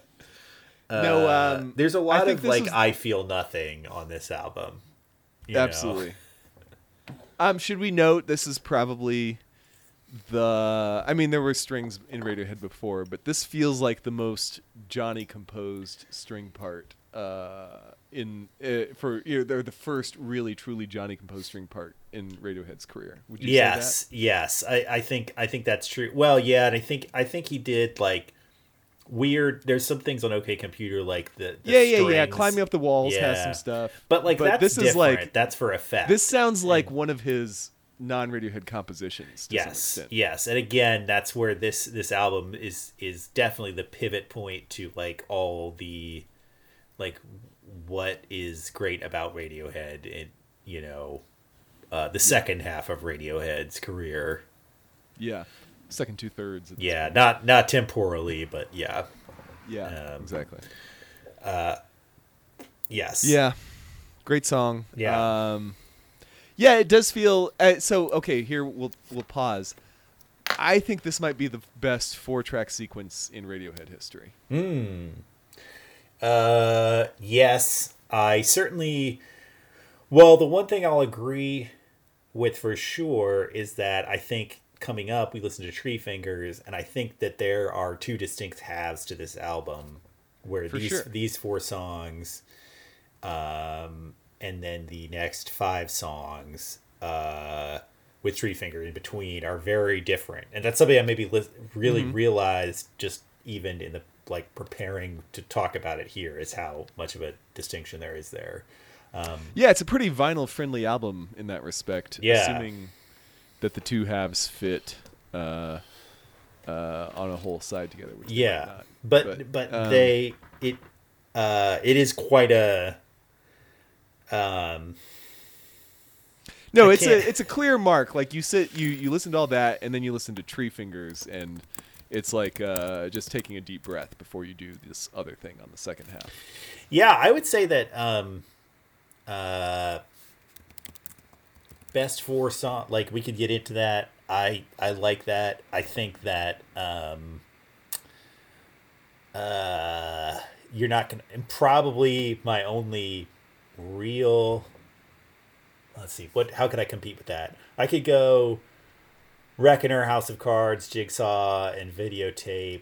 No, Uh, um, there's a lot of like was- I feel nothing on this album. you know? Absolutely. [LAUGHS] Um, should we note this is probably the? I mean, there were strings in Radiohead before, but this feels like the most Jonny composed string part. Uh, in uh, for you know, they're the first really truly Jonny composed string part in Radiohead's career. Would you yes yes. I, I think i think that's true. Well yeah and i think i think he did like weird there's some things on ok computer like the, the Yeah, yeah, yeah. Climbing up the walls has some stuff, but like that's this different is like that's for effect. this sounds like one of his non-Radiohead compositions. To yes yes. And again that's where this this album is is definitely the pivot point to like all the like what is great about radiohead and you know uh the second half of radiohead's career yeah. Second two thirds. yeah not not temporally but yeah yeah, um, exactly. yes Yeah, great song. Yeah. um, yeah. It does feel uh, so. Okay, here we'll we'll pause. I think this might be the best four track sequence in Radiohead history. Uh, yes, I certainly. Well, the one thing I'll agree with for sure is that I think coming up we listen to Treefingers, and I think that there are two distinct halves to this album, where For these sure. these four songs, um, and then the next five songs, uh, with Treefinger in between are very different, and that's something I maybe li- really Mm-hmm. realized just even in the like preparing to talk about it here is how much of a distinction there is there. Yeah, it's a pretty vinyl friendly album in that respect. Yeah. assuming that the two halves fit uh, uh, on a whole side together. Yeah, not. but but, um, they it uh it is quite a um No, I it's can't- a it's a clear mark. Like you sit, you you listen to all that, and then you listen to Treefingers, and it's like uh, just taking a deep breath before you do this other thing on the second half. Yeah, I would say that um uh best four song like we could get into that. I I like that. I think that um uh you're not gonna and probably my only real let's see what how could I compete with that? I could go Reckoner, House of Cards, Jigsaw, and Videotape,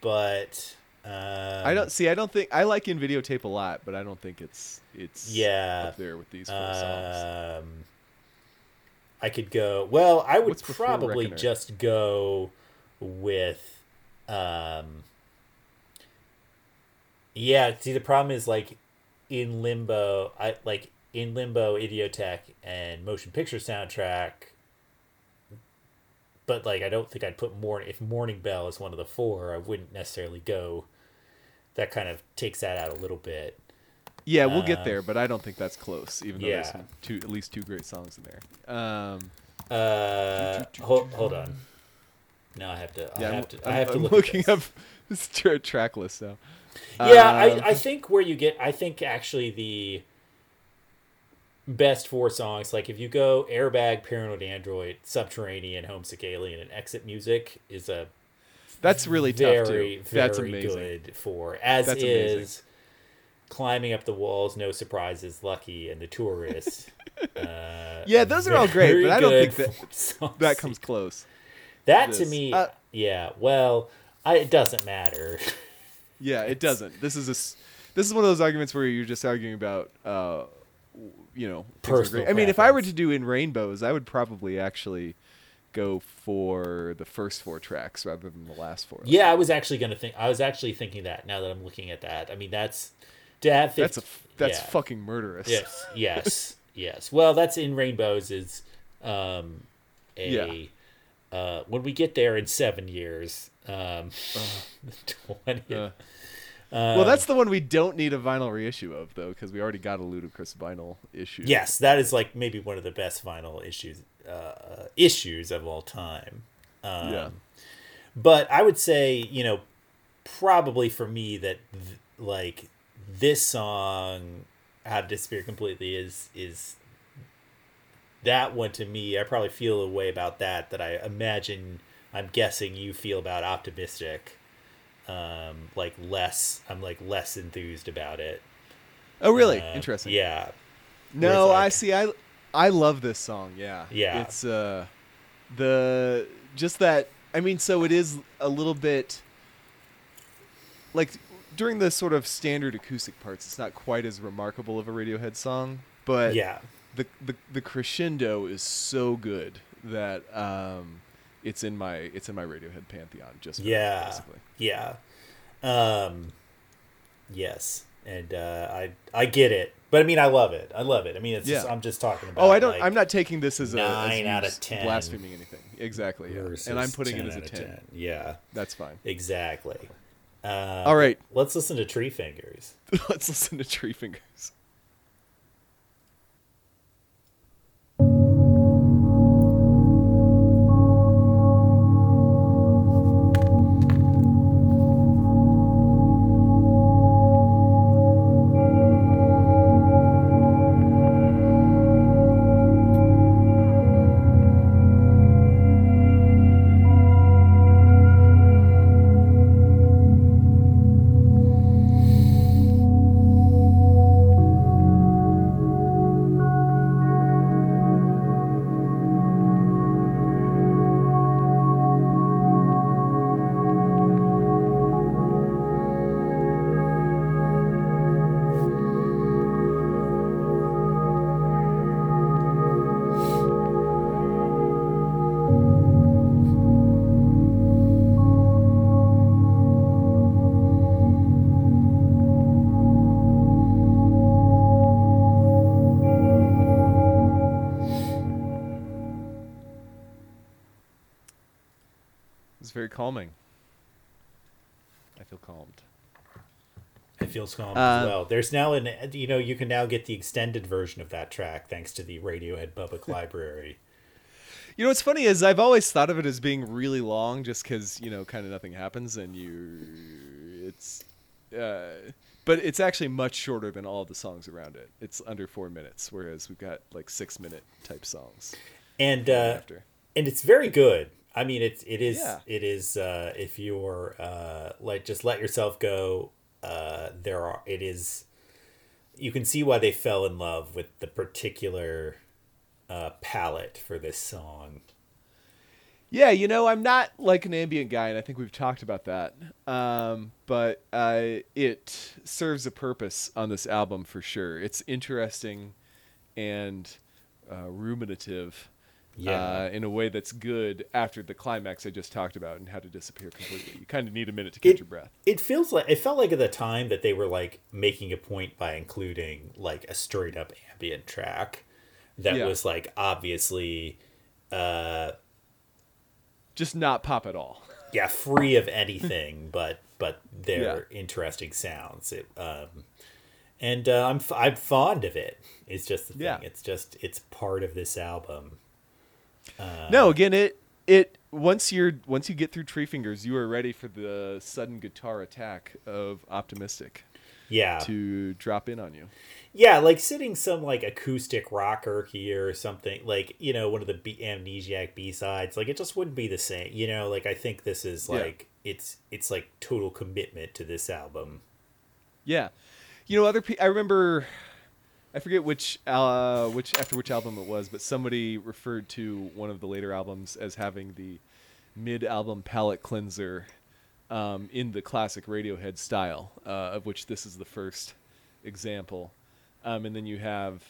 but um, I don't see. I don't think I like in videotape a lot, but I don't think it's it's Yeah. up there with these four songs. Um, I could go. Well, I would probably Reckoner? just go with. Um, yeah. See, the problem is like in limbo. I like in limbo, Idioteque, and motion picture soundtrack. But like, I don't think I'd put more. If Morning Bell is one of the four, I wouldn't necessarily go. That kind of takes that out a little bit. Yeah, we'll get um, there, but I don't think that's close. Even though there's yeah. some two, at least two great songs in there. Um, Uh, hold, hold on. No, I have to. I yeah, I'm, have to. I I'm- have to I'm look looking up [LAUGHS] this tra- track list now. Yeah, Um, I, I think where you get, I think actually the best four songs, like if you go Airbag, Paranoid Android, Subterranean, Homesick Alien, and Exit Music, is a that's really very, tough too. very That's amazing. good for. As That's is amazing. Climbing Up the Walls, No Surprises, Lucky, and The Tourist. [LAUGHS] uh, Yeah, those are all great, but I don't think that- [LAUGHS] That comes close. That to me, Uh, yeah. Well, I, it doesn't matter. Yeah, it [LAUGHS] doesn't. This is a this is one of those arguments where you're just arguing about uh, you know Personal. I mean, if I were to do in rainbows, I would probably actually go for the first four tracks rather than the last four. Yeah, I was actually gonna think. I was actually thinking that. Now that I'm looking at that, I mean, that's to have. 50, that's a that's yeah. fucking murderous. Yes, [LAUGHS] yes, yes. Well, that's in rainbows is um a uh when we get there in seven years um [LAUGHS] [LAUGHS] 20 Uh, well, that's the one we don't need a vinyl reissue of though, because we already got a ludicrous vinyl issue. yes that is like maybe one of the best vinyl issues uh issues of all time um Yeah. but i would say you know probably for me that th- like this song how to disappear completely is is that one to me i probably feel a way about that that i imagine i'm guessing you feel about optimistic um like less i'm like less enthused about it Oh, really? Uh, Interesting. yeah No, Whereas, I see. I I love this song. Yeah. Yeah. It's uh, the just that. I mean, so it is a little bit like during the sort of standard acoustic parts. It's not quite as remarkable of a Radiohead song, but yeah the the, the crescendo is so good that um, it's in my it's in my Radiohead pantheon. Just yeah basically. yeah um yes and uh i i get it but i mean i love it i love it i mean it's just Yeah. i'm just talking about Oh, I don't. like, I'm not taking this as a as nine out of 10 blaspheming anything. Exactly. Yeah. And I'm putting it 10 as a out of ten. yeah That's fine. exactly uh, All right. let's listen to Treefingers [LAUGHS] Let's listen to Treefingers. Calming. I feel calmed. it feels calm Uh, as well there's now an you know you can now get the extended version of that track thanks to the radiohead public [LAUGHS] library You know what's funny is I've always thought of it as being really long, just because you know, kind of nothing happens, and you, it's, uh, but it's actually much shorter than all the songs around it. It's under four minutes, whereas we've got like six minute type songs. and uh after. and it's very good. I mean, it's it is Yeah. it is uh, if you're uh, like just let yourself go. Uh, there are it is. You can see why they fell in love with the particular uh, palette for this song. Yeah, you know, I'm not like an ambient guy, and I think we've talked about that. Um, but uh, it serves a purpose on this album for sure. It's interesting and uh, ruminative. Yeah. Uh, in a way that's good after the climax I just talked about and how to disappear completely. You kind of need a minute to catch It- your breath. It feels like it felt like at the time that they were like making a point by including like a straight up ambient track that Yeah. was like obviously uh Just not pop at all. yeah free of anything [LAUGHS] but but they're interesting sounds it um and uh, i'm f- i'm fond of it it's just the thing Yeah. it's just it's part of this album Uh, no, again, it it once you're once you get through Treefingers, you are ready for the sudden guitar attack of Optimistic yeah to drop in on you. yeah like sitting some like acoustic rocker here or something like you know one of the B- amnesiac b-sides like it just wouldn't be the same you know like i think this is Yeah. like it's it's like total commitment to this album Yeah, you know, other pe- I remember, I forget which uh which after which album it was, but somebody referred to one of the later albums as having the mid-album palate cleanser um, in the classic Radiohead style, uh, of which this is the first example. Um, and then you have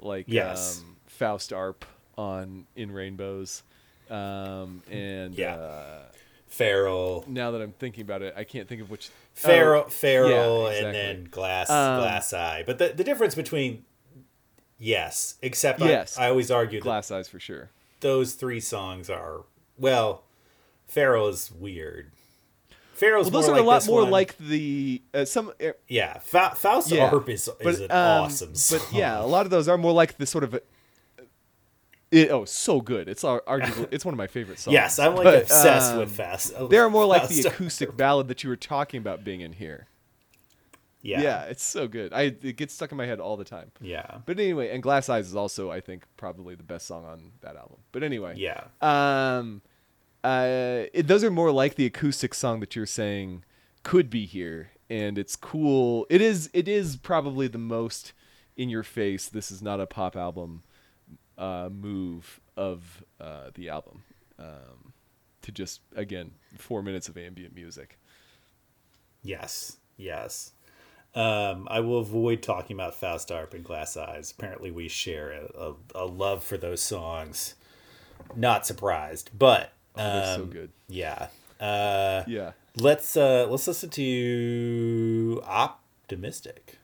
like Yes. um, Faust Arp on In Rainbows, um, and Yeah. uh, feral now that I'm thinking about it, I can't think of which. feral Oh, feral yeah, and then glass Um, glass eye but the, the difference between yes except Yes. I, I always argue that Glass Eyes for sure. those three songs are well feral is weird feral's Well, those are like a lot more one. like the uh, some. Uh, yeah Fa- faust yeah, arp is, is an um, awesome song. But yeah, a lot of those are more like the sort of. uh, It, oh, so good. It's ar- arguably it's one of my favorite songs. [LAUGHS] Yes, I'm like But, obsessed um, with fast. They're more like the Fast- acoustic ballad that you were talking about being in here. Yeah, Yeah. it's so good. I it gets stuck in my head all the time. yeah, But anyway, and Glass Eyes is also I think probably the best song on that album. But anyway, yeah. Um, uh, it, those are more like the acoustic song that you're saying could be here, and it's cool. It is. It is probably the most in your face. This is not a pop album. Uh, move of uh, the album um, to just again four minutes of ambient music. Yes, yes. Um, I will avoid talking about Faust Arp and Glass Eyes. Apparently, we share a, a, a love for those songs. Not surprised, but um, Oh, so good. Yeah. Uh, Yeah. Let's uh, let's listen to Optimistic.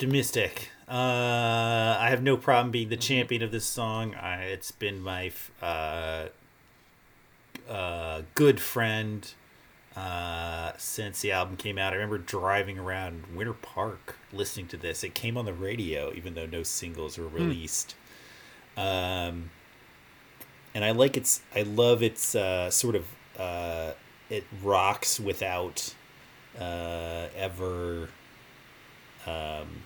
Optimistic. Uh, I have no problem being the champion of this song. I, it's been my f- uh, uh, good friend uh, since the album came out. I remember driving around Winter Park listening to this. It came on the radio, even though no singles were released. Um, and I like its. I love its uh, sort of. Uh, it rocks without uh, ever um,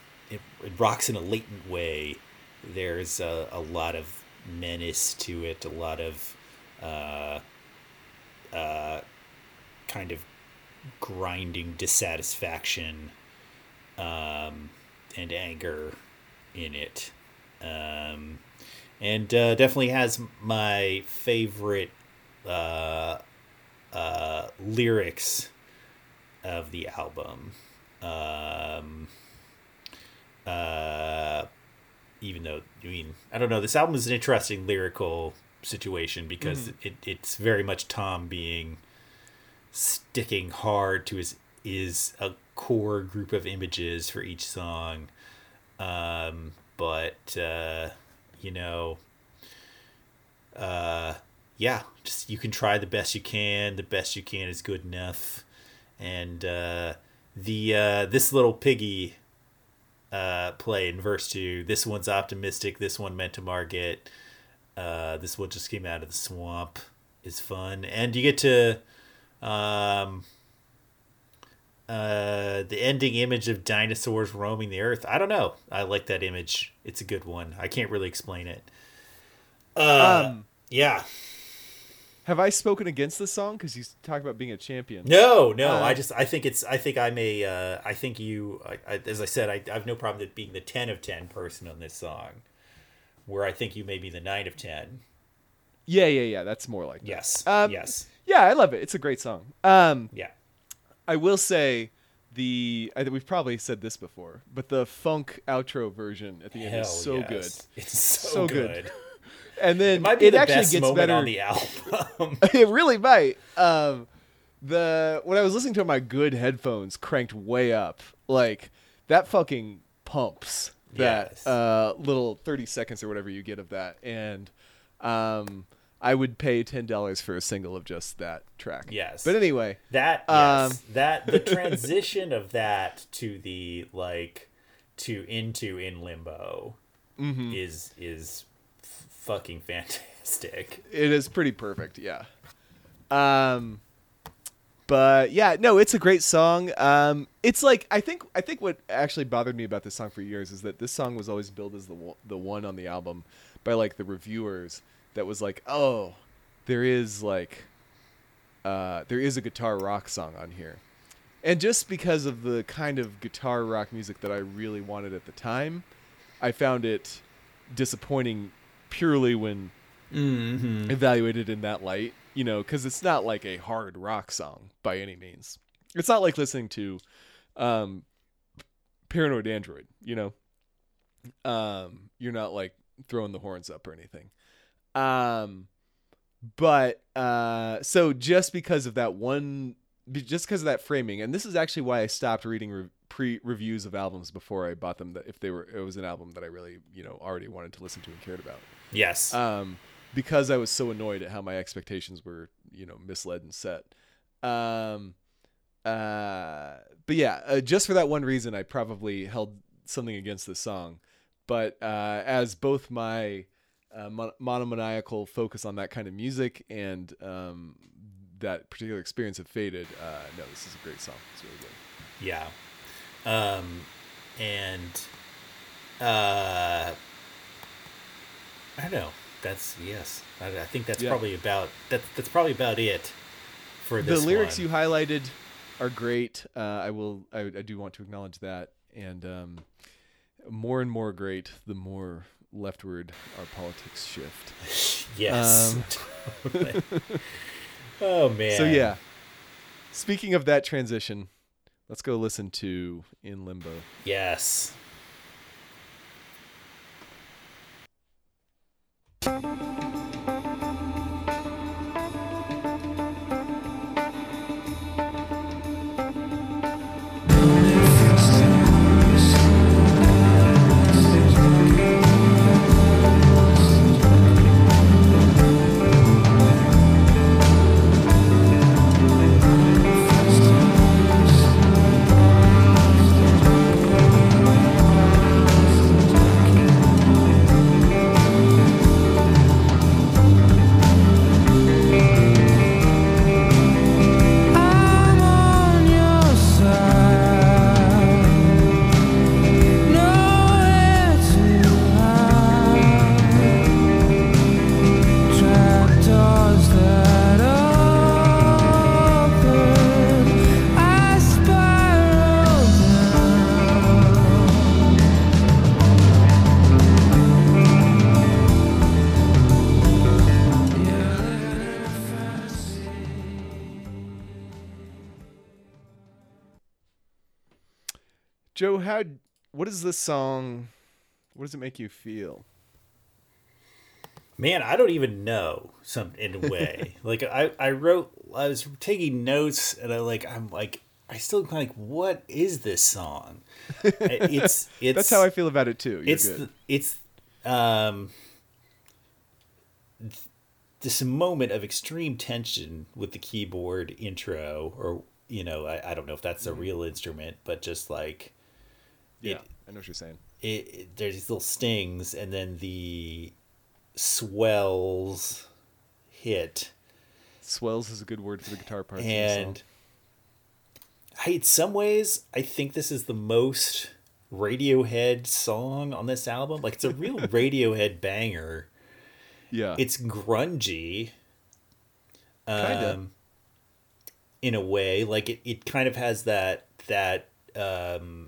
it, rocks in a latent way. There's a, a lot of menace to it, a lot of uh, uh, kind of grinding dissatisfaction um, and anger in it. Um, and uh, definitely has my favorite uh, uh, lyrics of the album. Um, uh, even though I mean I don't know, this album is an interesting lyrical situation because it, it's very much Thom being sticking hard to his is a core group of images for each song, um, but uh, you know, uh, yeah, just you can try the best you can. The best you can is good enough, and uh, the uh, this little piggy uh, play in verse two. This one's optimistic. This one meant to market. Uh, this one just came out of the swamp. Is fun, and you get to um, uh, the ending image of dinosaurs roaming the earth. I don't know. I like that image. It's a good one. I can't really explain it. Uh, Um, yeah. Have I spoken against this song? Because you talk about being a champion. No, no. Uh, I just I think it's I think I'm a uh, I think you I, I, as I said I, I have no problem with being the ten of ten person on this song, where I think you may be the nine of ten. Yeah, yeah, yeah. That's more like that. Yes. Um, yes. Yeah, I love it. It's a great song. Um, Yeah. I will say the I think we've probably said this before, but the funk outro version at the end is so yes. good. It's so, So good. good. And then It might be it the actually best gets moment better. on the album. [LAUGHS] it really might. Um, the when I was listening to it my good headphones cranked way up, like that fucking pumps that Yes. uh, little thirty seconds or whatever you get of that, and um, I would pay ten dollars for a single of just that track. Yes. But anyway, That Um, yes, that the [LAUGHS] transition of that to the like to into in limbo Mm-hmm. is is fucking fantastic. [LAUGHS] It is pretty perfect, yeah. Um, but yeah, no, it's a great song. Um, it's like I think I think what actually bothered me about this song for years is that this song was always billed as the the one on the album by like the reviewers that was like, oh, there is like, uh, there is a guitar rock song on here, and just because of the kind of guitar rock music that I really wanted at the time, I found it disappointing purely when evaluated in that light, you know, because it's not like a hard rock song by any means. It's not like listening to um, Paranoid Android, you know. Um, you're not like throwing the horns up or anything. Um, but uh, so just because of that one, just because of that framing, and this is actually why I stopped reading re- pre reviews of albums before I bought them. That if they were, it was an album that I really, you know, already wanted to listen to and cared about Yes. um, because I was so annoyed at how my expectations were, you know, misled and set. Um, uh, but yeah, uh, just for that one reason, I probably held something against this song. But uh, as both my uh, mon- monomaniacal focus on that kind of music and um, that particular experience have faded, uh, no, this is a great song. It's really good. Yeah. Um, and uh, I know. That's yes. I, I think that's Yeah. probably about that's that's probably about it for this. the lyrics one. you highlighted are great. Uh, I will. I, I do want to acknowledge that, and um, more and more great the more leftward our politics shift. [LAUGHS] Yes. Um, [LAUGHS] oh man. So yeah. Speaking of that transition, let's go listen to "In Limbo." Yes. What is this song? What does it make you feel? Man, I don't even know some in a way. [LAUGHS] like I, I wrote I was taking notes and I like I'm like I still kind of like what is this song? It's [LAUGHS] it's That's how I feel about it too. You're it's good. the, it's um this moment of extreme tension with the keyboard intro or you know I, I don't know if that's a real instrument but just like Mm-hmm. yeah, it- I know what you're saying. it, it there's these little stings and then the swells hit Swells is a good word for the guitar parts. and of the song. I, in some ways i think this is the most radiohead song on this album like it's a real [LAUGHS] radiohead banger yeah, it's grungy Kinda. um, in a way like it, it kind of has that that um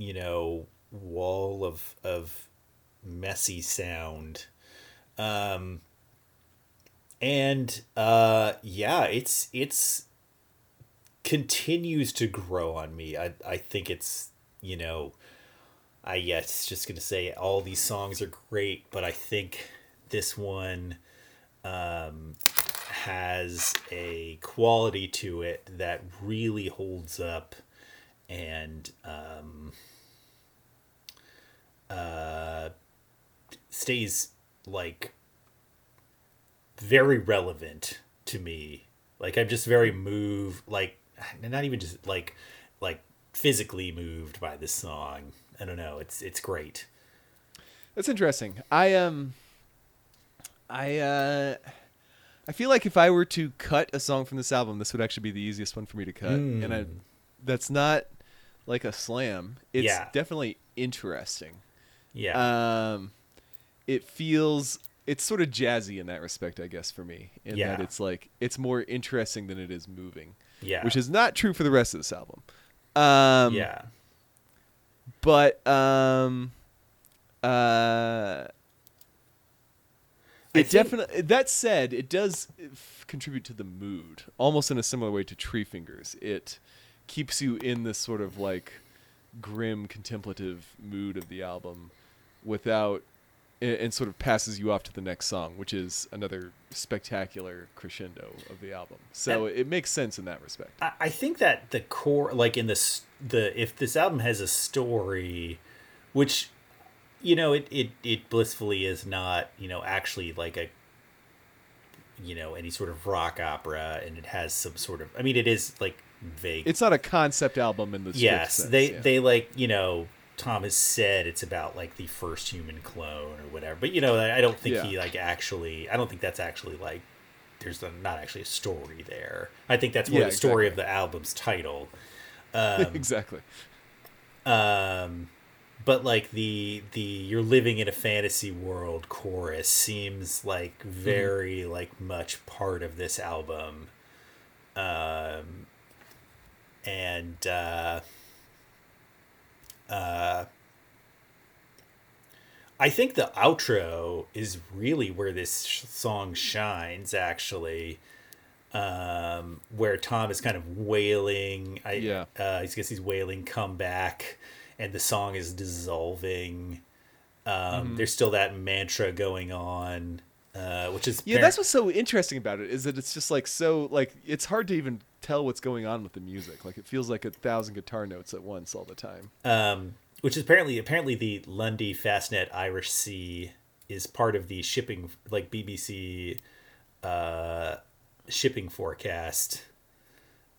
you know wall of of messy sound. Um and uh yeah it's it's continues to grow on me. I i think it's you know i yes just gonna say all these songs are great but i think this one um has a quality to it that really holds up and um uh stays like very relevant to me like i'm just very moved like not even just like like physically moved by this song i don't know it's it's great That's interesting. I um I uh, I feel like if I were to cut a song from this album, this would actually be the easiest one for me to cut, and I, that's not like a slam. It's Yeah. definitely interesting. Yeah. Um, it feels it's sort of jazzy in that respect, I guess, for me. In Yeah. that it's like it's more interesting than it is moving. Yeah. Which is not true for the rest of this album. Um, yeah. But um, uh, it think- definitely. That said, it does f- contribute to the mood, almost in a similar way to Treefingers. It keeps you in this sort of like grim, contemplative mood of the album, without, and, and sort of passes you off to the next song, which is another spectacular crescendo of the album. So And- it makes sense in that respect. I, I think that the core, like in this, the if this album has a story, which, you know, it it it blissfully is not, you know, actually like a, you know, any sort of rock opera, and it has some sort of. I mean, it is like vague. It's not a concept album in the yes, sense, they yeah. they like you know. Thom has said it's about like the first human clone or whatever, but you know, I don't think Yeah. he like actually. I don't think that's actually like. There's a, not actually a story there. I think that's more Yeah, the story of the album's title. [LAUGHS] exactly. um but like the the you're living in a fantasy world chorus seems like very like much part of this album um and uh uh I think the outro is really where this sh- song shines actually um, where Thom is kind of wailing. I, Yeah. Uh, I guess he's wailing, come back, and the song is dissolving. Um, Mm-hmm. There's still that mantra going on, uh, which is Yeah, par- that's what's so interesting about it is that it's just like so like it's hard to even tell what's going on with the music. Like it feels like a thousand guitar notes at once all the time. um, which is apparently apparently the Lundy Fastnet Irish Sea is part of the shipping like BBC uh, shipping forecast.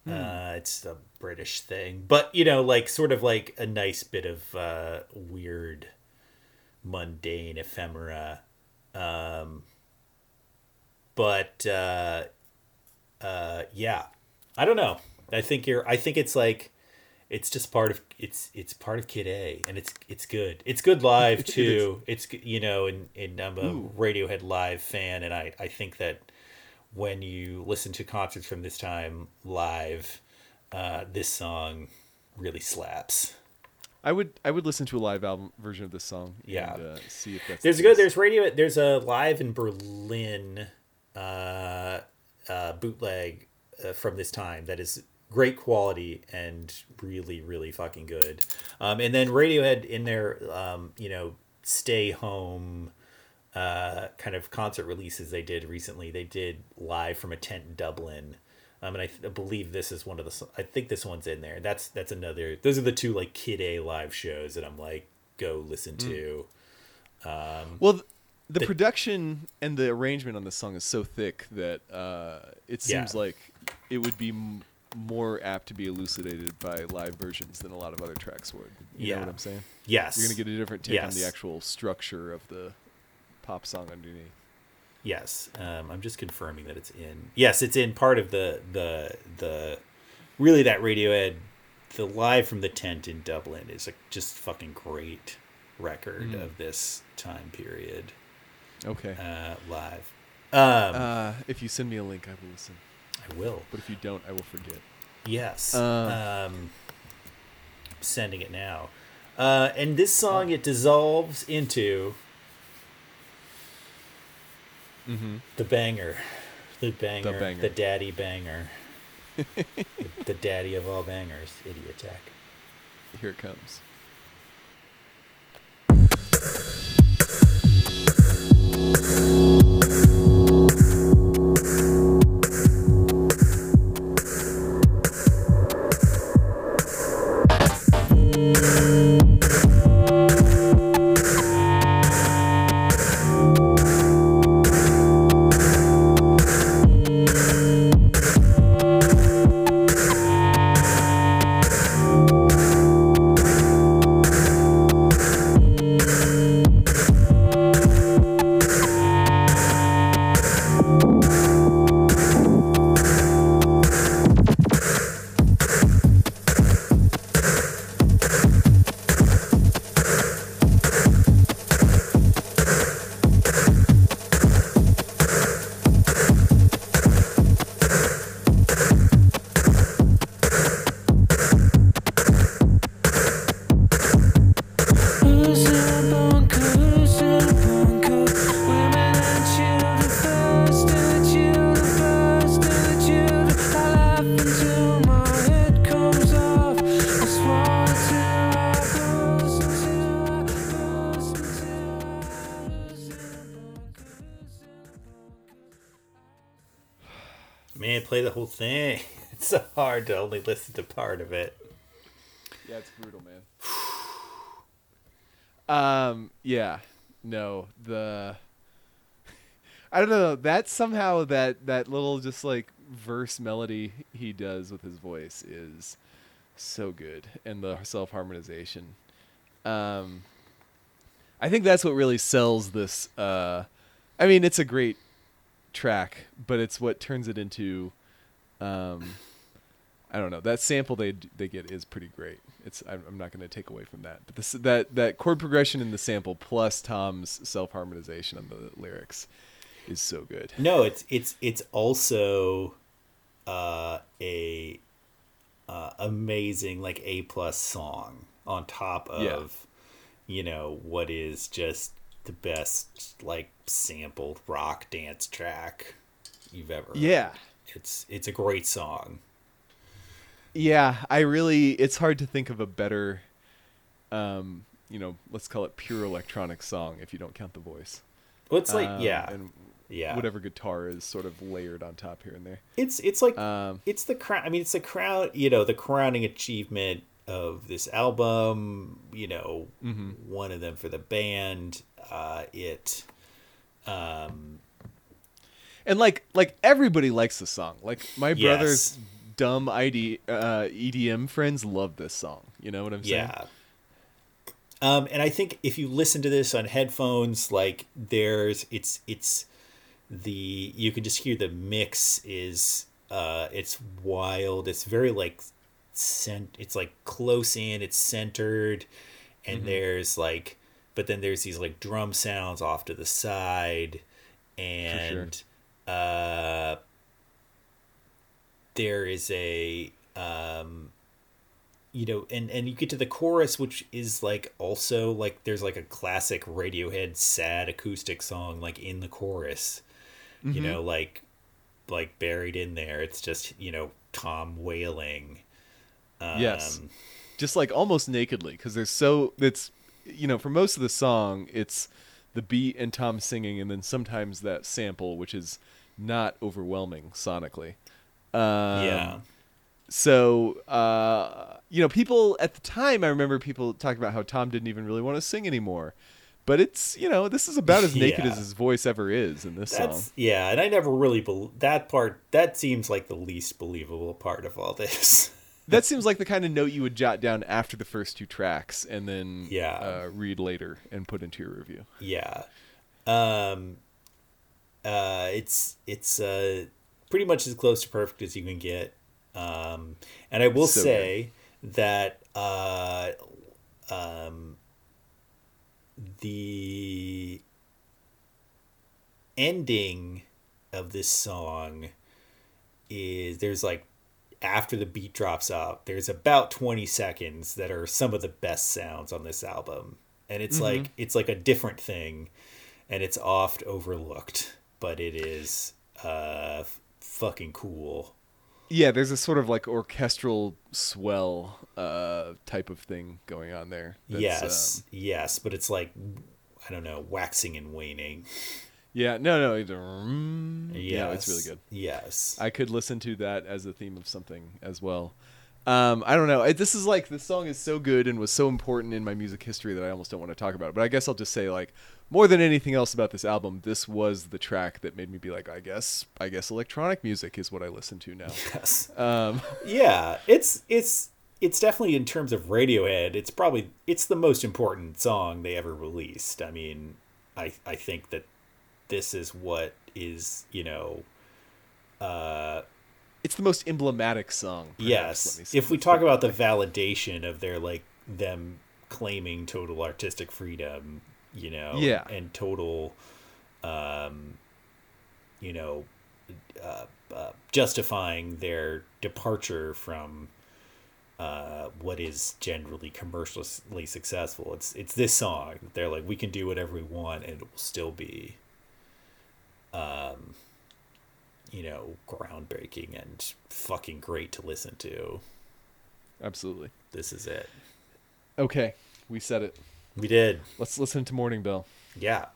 Uh, it's a British thing, but you know, like sort of like a nice bit of uh, weird, mundane ephemera. Um, but uh, uh, yeah, I don't know. I think you're. I think it's like it's just part of it's it's part of Kid A, and it's it's good. It's good live [LAUGHS] too. It's you know, and and I'm a Radiohead live fan, and I I think that when you listen to concerts from this time live, uh, this song really slaps. I would I would listen to a live album version of this song. Yeah. and, uh, see if that's There's the good. There's radio. There's a live in Berlin uh, uh, bootleg uh, from this time that is great quality and really, really fucking good. Um, and then Radiohead in their, um, you know, stay home uh, kind of concert releases they did recently. They did live from a tent in Dublin. Um, and I, th- I believe this is one of the. i think this one's in there. That's that's another. Those are the two like Kid A live shows that I'm like go listen to. Well, th- the production and the arrangement on this song is so thick that uh, it Yeah. seems like it would be m- more apt to be elucidated by live versions than a lot of other tracks would. You Yeah. know what I'm saying? Yes, You're gonna get a different take on the actual structure of the pop song underneath. Yes, um, I'm just confirming that it's in. Yes, it's in part of the the the really that Radiohead, the live from the tent in Dublin is a just fucking great record Mm. of this time period Okay. uh, live. Um, Uh, if you send me a link, I will listen. I will. But if you don't, I will forget. Yes. Uh. um, sending it now. Uh, and this song it dissolves into Mm-hmm. the banger, the banger, the, banger. daddy banger, [LAUGHS] the, the daddy of all bangers, Idioteque. Here it comes. No, the [LAUGHS] I don't know that somehow that that little just like verse melody he does with his voice is so good, and the self harmonization. Um, I think that's what really sells this. Uh, I mean, it's a great track, but it's what turns it into. Um, I don't know. That sample they they get is pretty great. It's I'm, I'm not going to take away from that. But this that that chord progression in the sample plus Thom's self harmonization on the lyrics is so good. No, it's it's it's also uh, a uh, amazing like A plus song on top of Yeah. you know what is just the best like sampled rock dance track you've ever. Yeah. it's it's a great song. Yeah, I really it's hard to think of a better um, you know, let's call it pure electronic song if you don't count the voice. Well, it's like Um, yeah, and yeah. whatever guitar is sort of layered on top here and there. It's it's like Um, it's the crown. I mean, it's the crown. You know, the crowning achievement of this album. You know, Mm-hmm. one of them for the band. Uh, it. Um, And like like everybody likes the song. Like my Yes. brother's dumb ID uh, EDM friends love this song. You know what I'm saying? yeah. Um, and I think if you listen to this on headphones, like there's it's it's the you can just hear the mix is uh it's wild. It's very like cent it's like close in, it's centered, and there's like but then there's these like drum sounds off to the side and uh there is a um you know and and you get to the chorus which is like also like there's like a classic radiohead sad acoustic song like in the chorus you know like like buried in there it's just you know thom wailing um, Yes. Just like almost nakedly because there's so it's you know for most of the song it's the beat and Thom singing and then sometimes that sample which is not overwhelming sonically. Um, yeah So, uh, you know, people at the time, I remember people talking about how Thom didn't even really want to sing anymore. But it's, you know, this is about as [LAUGHS] naked Yeah. as his voice ever is in this that's song. yeah and i never really bel that part that seems like the least believable part of all this [LAUGHS] That seems like the kind of note you would jot down after the first two tracks and then Yeah. uh, read later and put into your review. Yeah. Um uh it's it's uh pretty much as close to perfect as you can get. Um and I will So say that uh um the ending of this song is there's like after the beat drops out there's about 20 seconds that are some of the best sounds on this album. And it's like it's like a different thing and it's oft overlooked but it is uh fucking cool Yeah, there's a sort of like orchestral swell uh, type of thing going on there. that's, yes um, yes but it's like i don't know waxing and waning yeah, no, no. It, mm, yeah, it's really good. yes I could listen to that as a theme of something as well. Um, I don't know. I, this is like the song is so good and was so important in my music history that I almost don't want to talk about it. But I guess I'll just say like more than anything else about this album, this was the track that made me be like, I guess, I guess electronic music is what I listen to now. yes Um, yeah it's it's it's definitely in terms of radiohead it's probably it's the most important song they ever released i mean i i think that this is what is you know uh it's the most emblematic song. perhaps, yes if we talk about the validation of their like them claiming total artistic freedom you know Yeah. and total um you know uh, uh, justifying their departure from uh, what is generally commercially successful. It's it's this song. They're like, we can do whatever we want, and it will still be, um, you know, groundbreaking and fucking great to listen to. Absolutely. This is it. Okay, we said it. We did. Let's listen to Morning Bell. Yeah.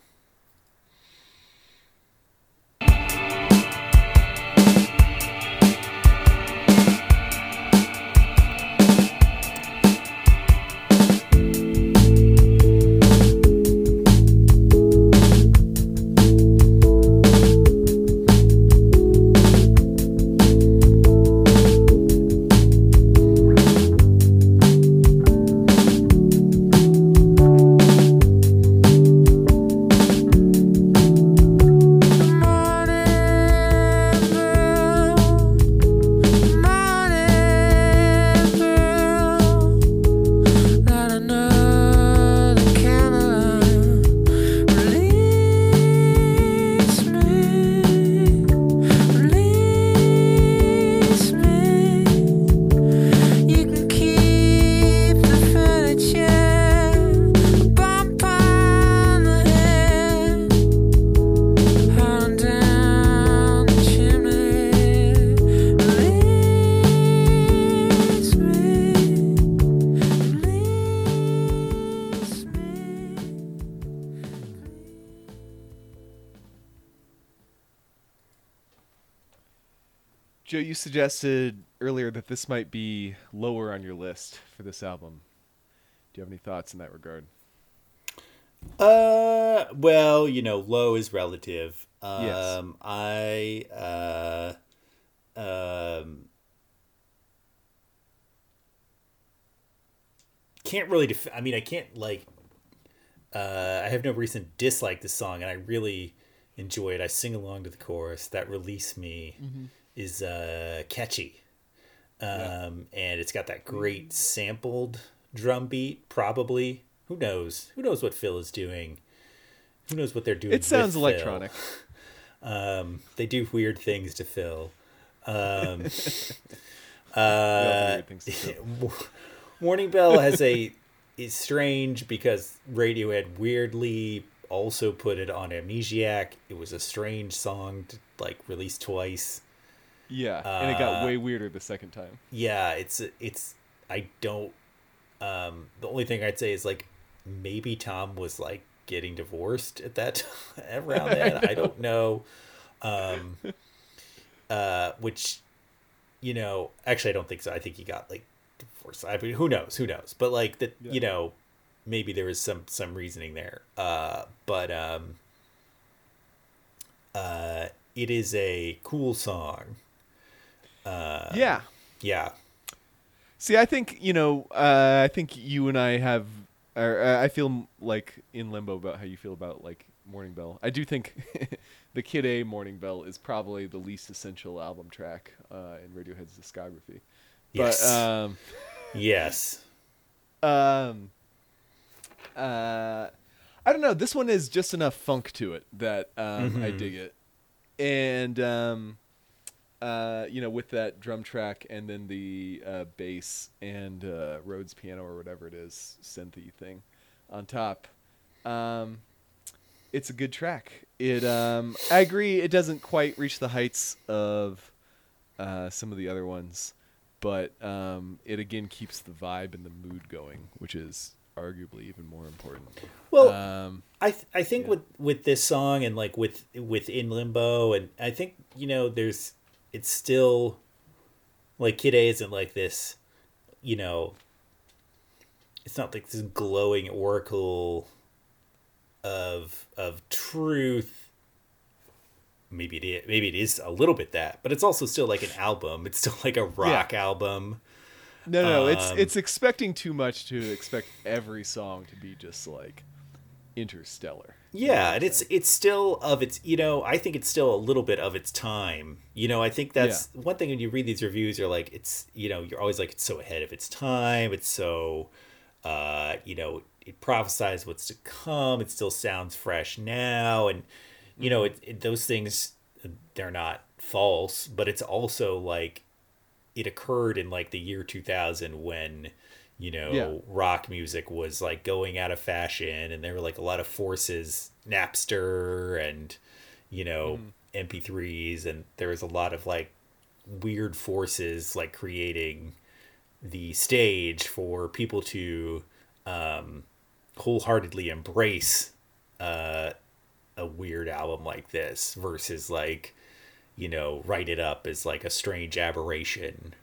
Suggested earlier that this might be lower on your list for this album. Do you have any thoughts in that regard? Uh, well, you know, low is relative. Um, Yes. I uh, um, can't really. Def- I mean, I can't like. Uh, I have no reason to dislike the song, and I really enjoy it. I sing along to the chorus. That release me is uh, catchy, um, and it's got that great sampled drum beat. Probably, who knows? Who knows what Phil is doing? Who knows what they're doing? It sounds electronic. Um, they do weird things to Phil. Um, [LAUGHS] uh, weird things to Phil. [LAUGHS] Morning Bell has a [LAUGHS] is strange because Radiohead weirdly also put it on Amnesiac. It was a strange song to like release twice. Yeah, and it got Uh, way weirder the second time. Yeah, it's it's I don't um the only thing I'd say is like maybe Thom was like getting divorced at that time, [LAUGHS] around [LAUGHS] then. I don't know. Um uh which you know, actually I don't think so. I think he got like divorced. I mean, who knows? Who knows? But like that Yeah. you know, maybe there was some some reasoning there. Uh but um uh it is a cool song. Uh yeah. yeah. See, I think you know. Uh, I think you and I have. Or, uh, I feel like in limbo about how you feel about like Morning Bell. I do think [LAUGHS] the Kid A Morning Bell is probably the least essential album track uh, in Radiohead's discography. Yes. But um, Yes. [LAUGHS] um, uh, I don't know. This one is just enough funk to it that um, I Mhm. dig it, and um, uh, you know, with that drum track and then the uh, bass and uh, Rhodes piano or whatever it is, synthy thing on top. Um, it's a good track. It. Um, I agree. It doesn't quite reach the heights of uh, some of the other ones, but um, it again keeps the vibe and the mood going, which is arguably even more important. Well, um, I th- I think yeah. with with this song and like with with in limbo and I think you know there's it's still like Kid A isn't like this, you know. It's not like this glowing oracle of of truth. Maybe it is, maybe it is a little bit that, but it's also still like an album. It's still like a rock album. no, no, it's um, it's expecting too much to expect every song to be just like interstellar. You know what Yeah, and it's it's still of its you know I think it's still a little bit of its time. You know I think that's one thing when you read these reviews you're like it's you know you're always like it's so ahead of its time. It's so uh you know it prophesies what's to come. It still sounds fresh now, and you know it, it those things they're not false, but it's also like it occurred in like the year 2000 when you know Yeah. rock music was like going out of fashion and there were like a lot of forces napster and you know mp3s and there was a lot of like weird forces like creating the stage for people to um wholeheartedly embrace uh a weird album like this versus like you know write it up as like a strange aberration.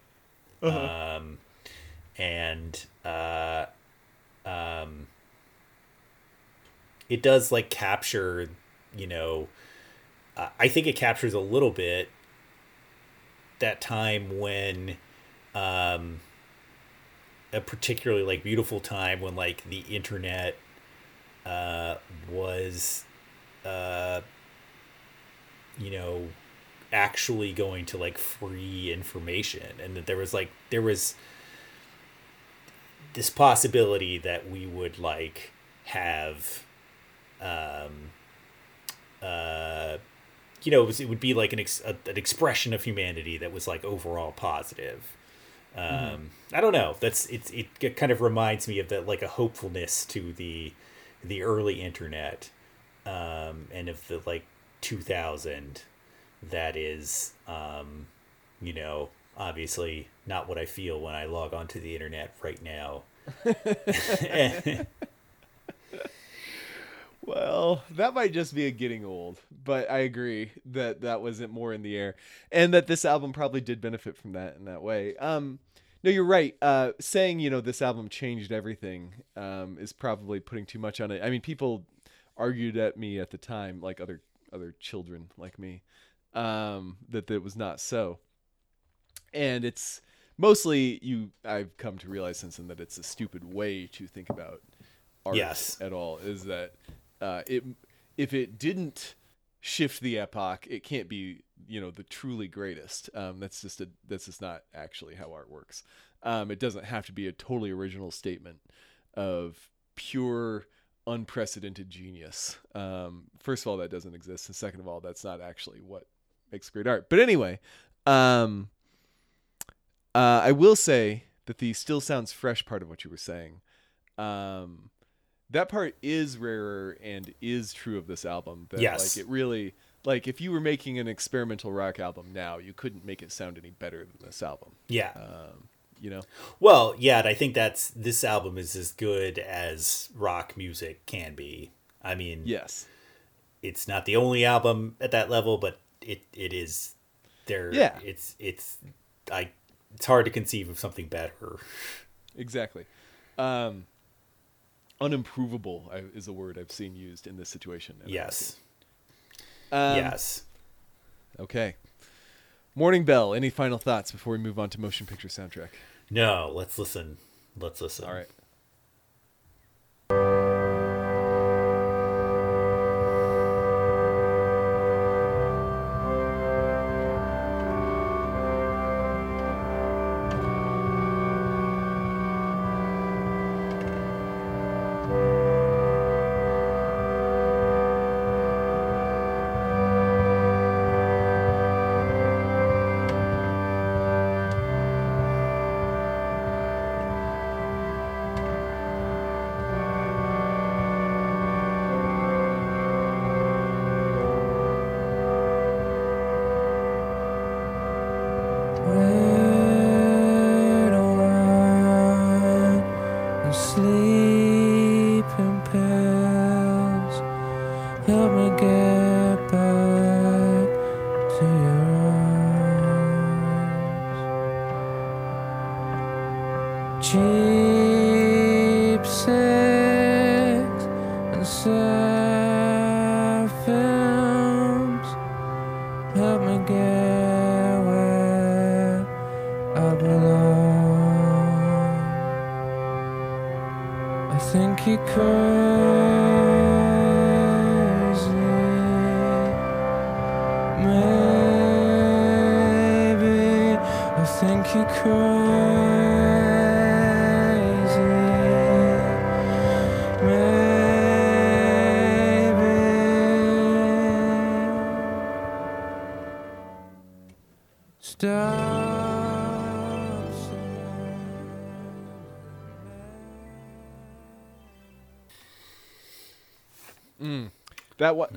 Um and uh um it does like capture you know uh, i think it captures a little bit that time when um a particularly like beautiful time when like the internet uh was uh you know actually going to like free information and that there was like there was this possibility that we would like have um uh you know it, was, it would be like an ex- a, an expression of humanity that was like overall positive. Um i don't know. That's it's it kind of reminds me of that like a hopefulness to the the early internet um and of the like 2000 that is um you know obviously not what i feel when i log onto the internet right now [LAUGHS] Well, that might just be a getting old, but I agree that that wasn't more in the air, and that this album probably did benefit from that in that way. Um, no, you're right. Uh, saying you know this album changed everything um, is probably putting too much on it. I mean, people argued at me at the time, like other other children like me, um, that that was not so, and it's mostly you. I've come to realize since then that it's a stupid way to think about art Yes. at all. Is that uh, it? If it didn't shift the epoch, it can't be you know the truly greatest. Um, that's just a that's just not actually how art works. Um, it doesn't have to be a totally original statement of pure unprecedented genius. Um, first of all, that doesn't exist, and second of all, that's not actually what makes great art. But anyway, um, uh, I will say that the still sounds fresh part of what you were saying. Um, that part is rarer and is true of this album. That, Yes. Like it really, like if you were making an experimental rock album now, you couldn't make it sound any better than this album. Yeah. Um, you know? Well, yeah, and I think that's this album is as good as rock music can be. I mean, Yes. it's not the only album at that level, but it it is there. Yeah. It's it's I. It's hard to conceive of something better. Exactly. Um, unimprovable is a word I've seen used in this situation. and I like Yes. Um, yes. Okay. Morning Bell. Any final thoughts before we move on to motion picture soundtrack? No. Let's listen. Let's listen. All right.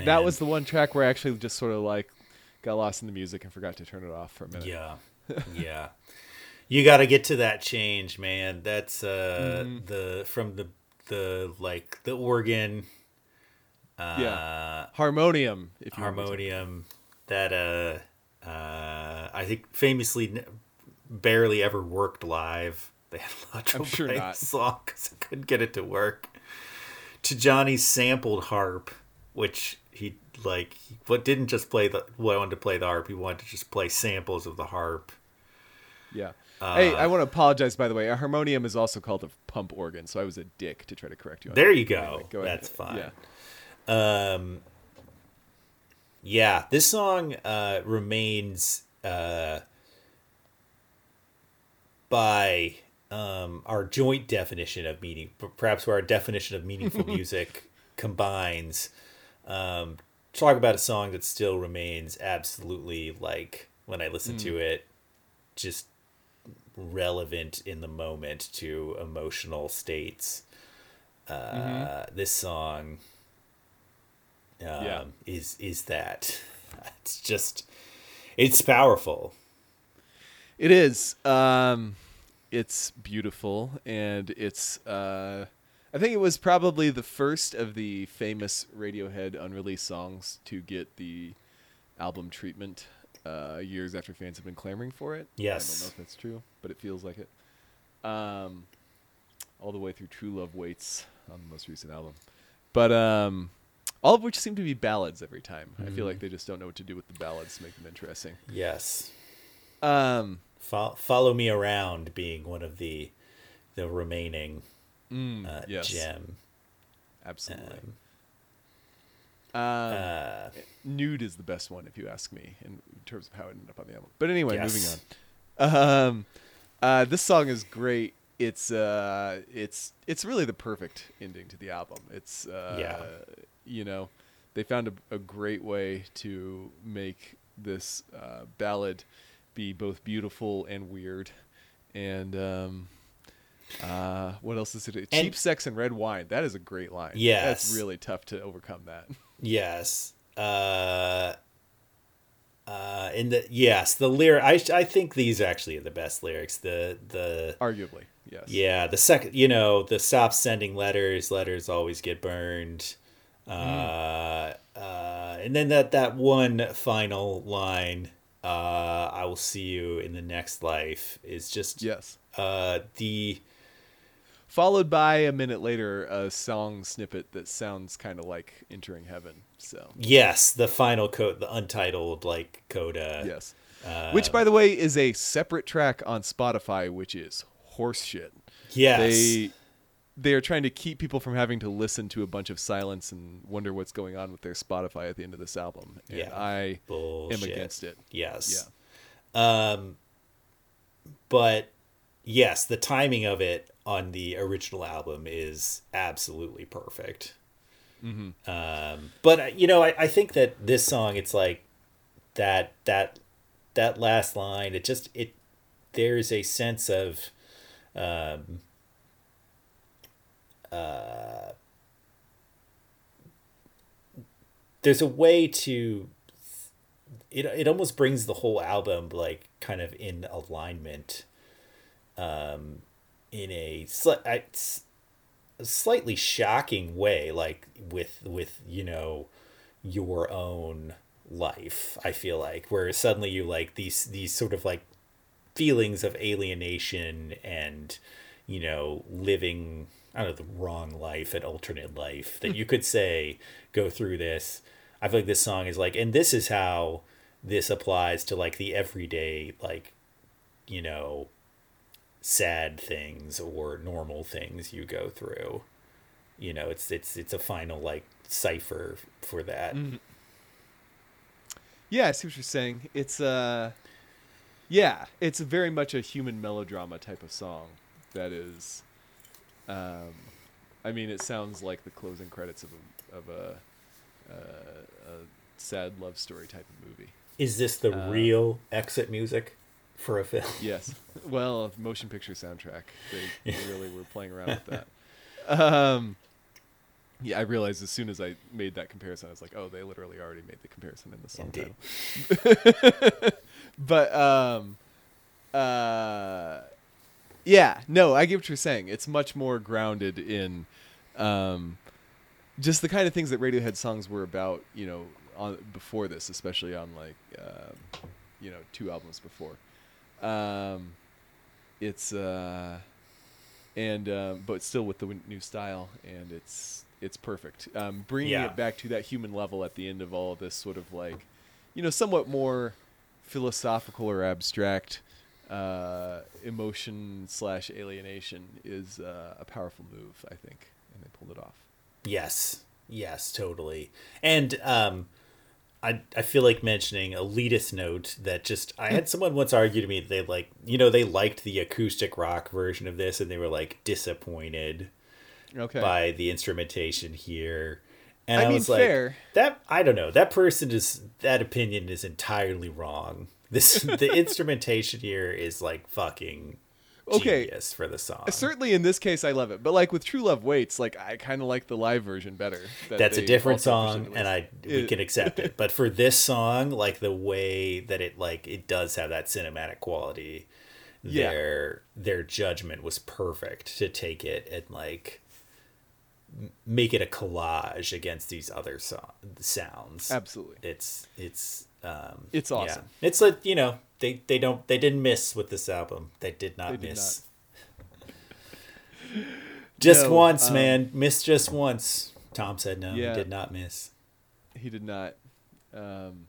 That that was the one track where I actually just sort of like got lost in the music and forgot to turn it off for a minute. Yeah. yeah. You got to get to that change, man. That's uh Mm-hmm. the from the the like the organ uh Yeah. Harmonium, if you want me to. harmonium that uh uh I think famously n- barely ever worked live. They had a lot of trouble sure not. the song because I couldn't get it to work. To Jonny's sampled harp, which he like, he, what didn't just play the well, I wanted to play the harp. He wanted to just play samples of the harp. Yeah. Uh, hey, I want to apologize by the way. A harmonium is also called a pump organ, so I was a dick to try to correct you. On There that. you go. Anyway, go. That's fine. Yeah. Um, yeah, this song uh, remains uh, by um, our joint definition of meaning, perhaps where our definition of meaningful [LAUGHS] music combines. Um, talk about a song that still remains absolutely like when I listen to it, just relevant in the moment to emotional states. Uh, This song um, Yeah. is is that [LAUGHS] it's just it's powerful. It is. Um, it's beautiful, and it's. Uh, I think it was probably the first of the famous Radiohead unreleased songs to get the album treatment uh, years after fans have been clamoring for it. Yes. I don't know if that's true, but it feels like it. Um, all the way through True Love Waits on the most recent album. But um, all of which seem to be ballads every time. I feel like they just don't know what to do with the ballads to make them interesting. Yes. Um, Fo- Follow Me Around being one of the the remaining mm, uh, yes, gem. absolutely. Um, Um, uh, Nude is the best one, if you ask me, in terms of how it ended up on the album. But anyway, Yes. moving on. Um, uh, this song is great. It's uh, it's it's really the perfect ending to the album. It's uh, Yeah. you know, they found a, a great way to make this uh, ballad be both beautiful and weird. And um, uh, what else is it? And- Cheap sex and red wine. That is a great line. Yes. that's really tough to overcome that. Yes. Uh uh in the yes, the lyric I I think these actually are the best lyrics. The the Arguably, yes. yeah, the second you know, the stop sending letters, letters always get burned. Uh uh and then that that one final line uh I will see you in the next life is just Yes. uh the Followed by a minute later, a song snippet that sounds kind of like entering heaven. So yes, the final code the untitled like coda. yes, Uh, which by the way is a separate track on Spotify, which is horseshit. yes. They they are trying to keep people from having to listen to a bunch of silence and wonder what's going on with their Spotify at the end of this album. And Yeah. I Bullshit. am against it. Yes. Yeah. Um, but yes, the timing of it on the original album is absolutely perfect. Mm-hmm. Um, but uh, you know, I, I think that this song, it's like that that that last line. It just it there's a sense of um, uh, there's a way to it it almost brings the whole album like kind of in alignment um in a sli- I- s- a slightly shocking way like with with you know your own life i feel like where suddenly you like these these sort of like feelings of alienation and you know living i don't know the wrong life an alternate life that hmm. you could say go through this. I feel like this song is like and this is how this applies to like the everyday like you know sad things or normal things you go through you know it's it's it's a final like cipher for that Yeah, I see what you're saying. It's uh yeah, it's very much a human melodrama type of song that is um I mean it sounds like the closing credits of a of a uh, a sad love story type of movie. is this the Uh, real exit music for a film [LAUGHS] Yes. well, motion picture soundtrack. They, they really were playing around with that. Um yeah, I realized as soon as I made that comparison, I was like, "Oh, they literally already made the comparison in the song Indeed. title." [LAUGHS] but um uh yeah no i get what you're saying it's much more grounded in um just the kind of things that radiohead songs were about you know on before this especially on like um you know two albums before um it's uh and um but still with the new style and it's it's perfect um bringing Yeah. it back to that human level at the end of all of this sort of like you know somewhat more philosophical or abstract uh, emotion slash alienation is uh, a powerful move, I think, and they pulled it off. Yes, yes, totally. And um, I I feel like mentioning elitist note that just I had hmm. someone once argue to me that they like you know they liked the acoustic rock version of this and they were like disappointed Okay. by the instrumentation here. And I I, mean, was like, fair. that I don't know. That person is that opinion is entirely wrong. This [LAUGHS] the instrumentation here is like fucking Okay. genius for the song. Certainly in this case, I love it. But like with True Love Waits, like I kind of like the live version better. that That's a different song, and I we It- can accept it. [LAUGHS] But for this song, like the way that it like it does have that cinematic quality, Yeah. their their judgment was perfect to take it and like make it a collage against these other so- sounds. Absolutely. It's it's um, It's yeah. awesome. It's like you know they they don't they didn't miss with this album. They did not They did miss. [LAUGHS] Just No, once, um, man. Missed just once. Thom said no. Yeah. He did not miss. He did not. Um,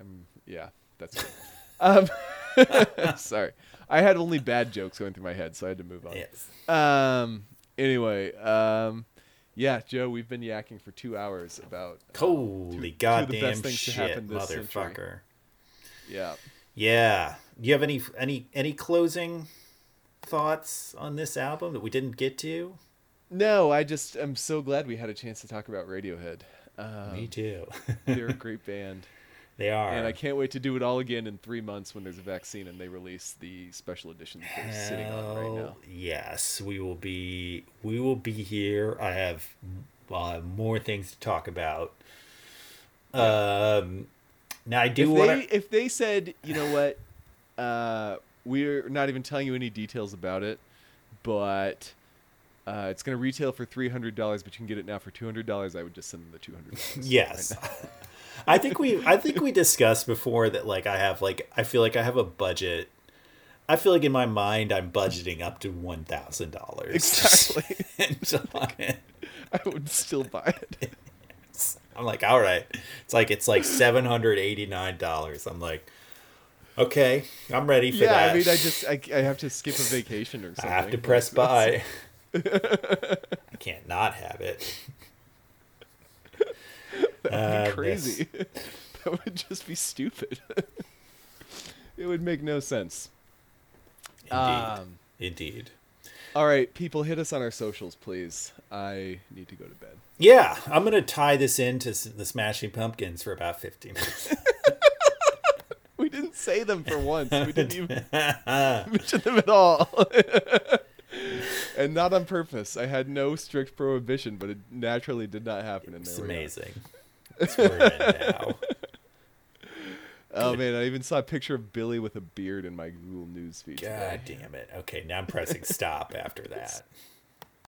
um yeah, that's good. [LAUGHS] um, [LAUGHS] sorry, I had only bad jokes going through my head, so I had to move on. Yes. Um. Anyway. Um. Yeah, Joe, we've been yakking for two hours about. uh, Holy two of the goddamn best things to shit, happen this motherfucker. century. Yeah. Yeah. Do you have any any any closing thoughts on this album that we didn't get to? No, I just I'm so glad we had a chance to talk about Radiohead. Um, Me too. they're a great band, [LAUGHS] they are. and I can't wait to do it all again in three months when there's a vaccine and they release the special edition that they're sitting on right now. Yes, we will be we will be here. I have I'll more things to talk about. Um now I do if want they if they said, you know what, uh, we're not even telling you any details about it, but uh, it's going to retail for three hundred dollars, but you can get it now for two hundred dollars. I would just send them the two hundred dollars. [LAUGHS] Yes. I think we I think we discussed before that like I have like I feel like I have a budget. I feel like in my mind I'm budgeting up to one thousand dollars. Exactly. [LAUGHS] [LAUGHS] I would still buy it. [LAUGHS] I'm like, all right. It's like it's like seven hundred eighty nine dollars. I'm like, okay, I'm ready for yeah, that. I mean, I just I, I have to skip a vacation or something. I have to press buy. I can't not have it. That'd be Uh, crazy. [LAUGHS] that would just be stupid. [LAUGHS] it would make no sense. Indeed. Um, Indeed. All right, people, hit us on our socials, please. I need to go to bed. Yeah, I'm gonna tie this into the Smashing Pumpkins for about 15 minutes. [LAUGHS] We didn't say them for once. We didn't even mention them at all. and not on purpose. I had no strict prohibition, but it naturally did not happen. And It's amazing. That's where we're now. [LAUGHS] Oh man, I even saw a picture of Billy with a beard in my Google News feed. God damn it. Okay, now I'm pressing stop after [LAUGHS] that.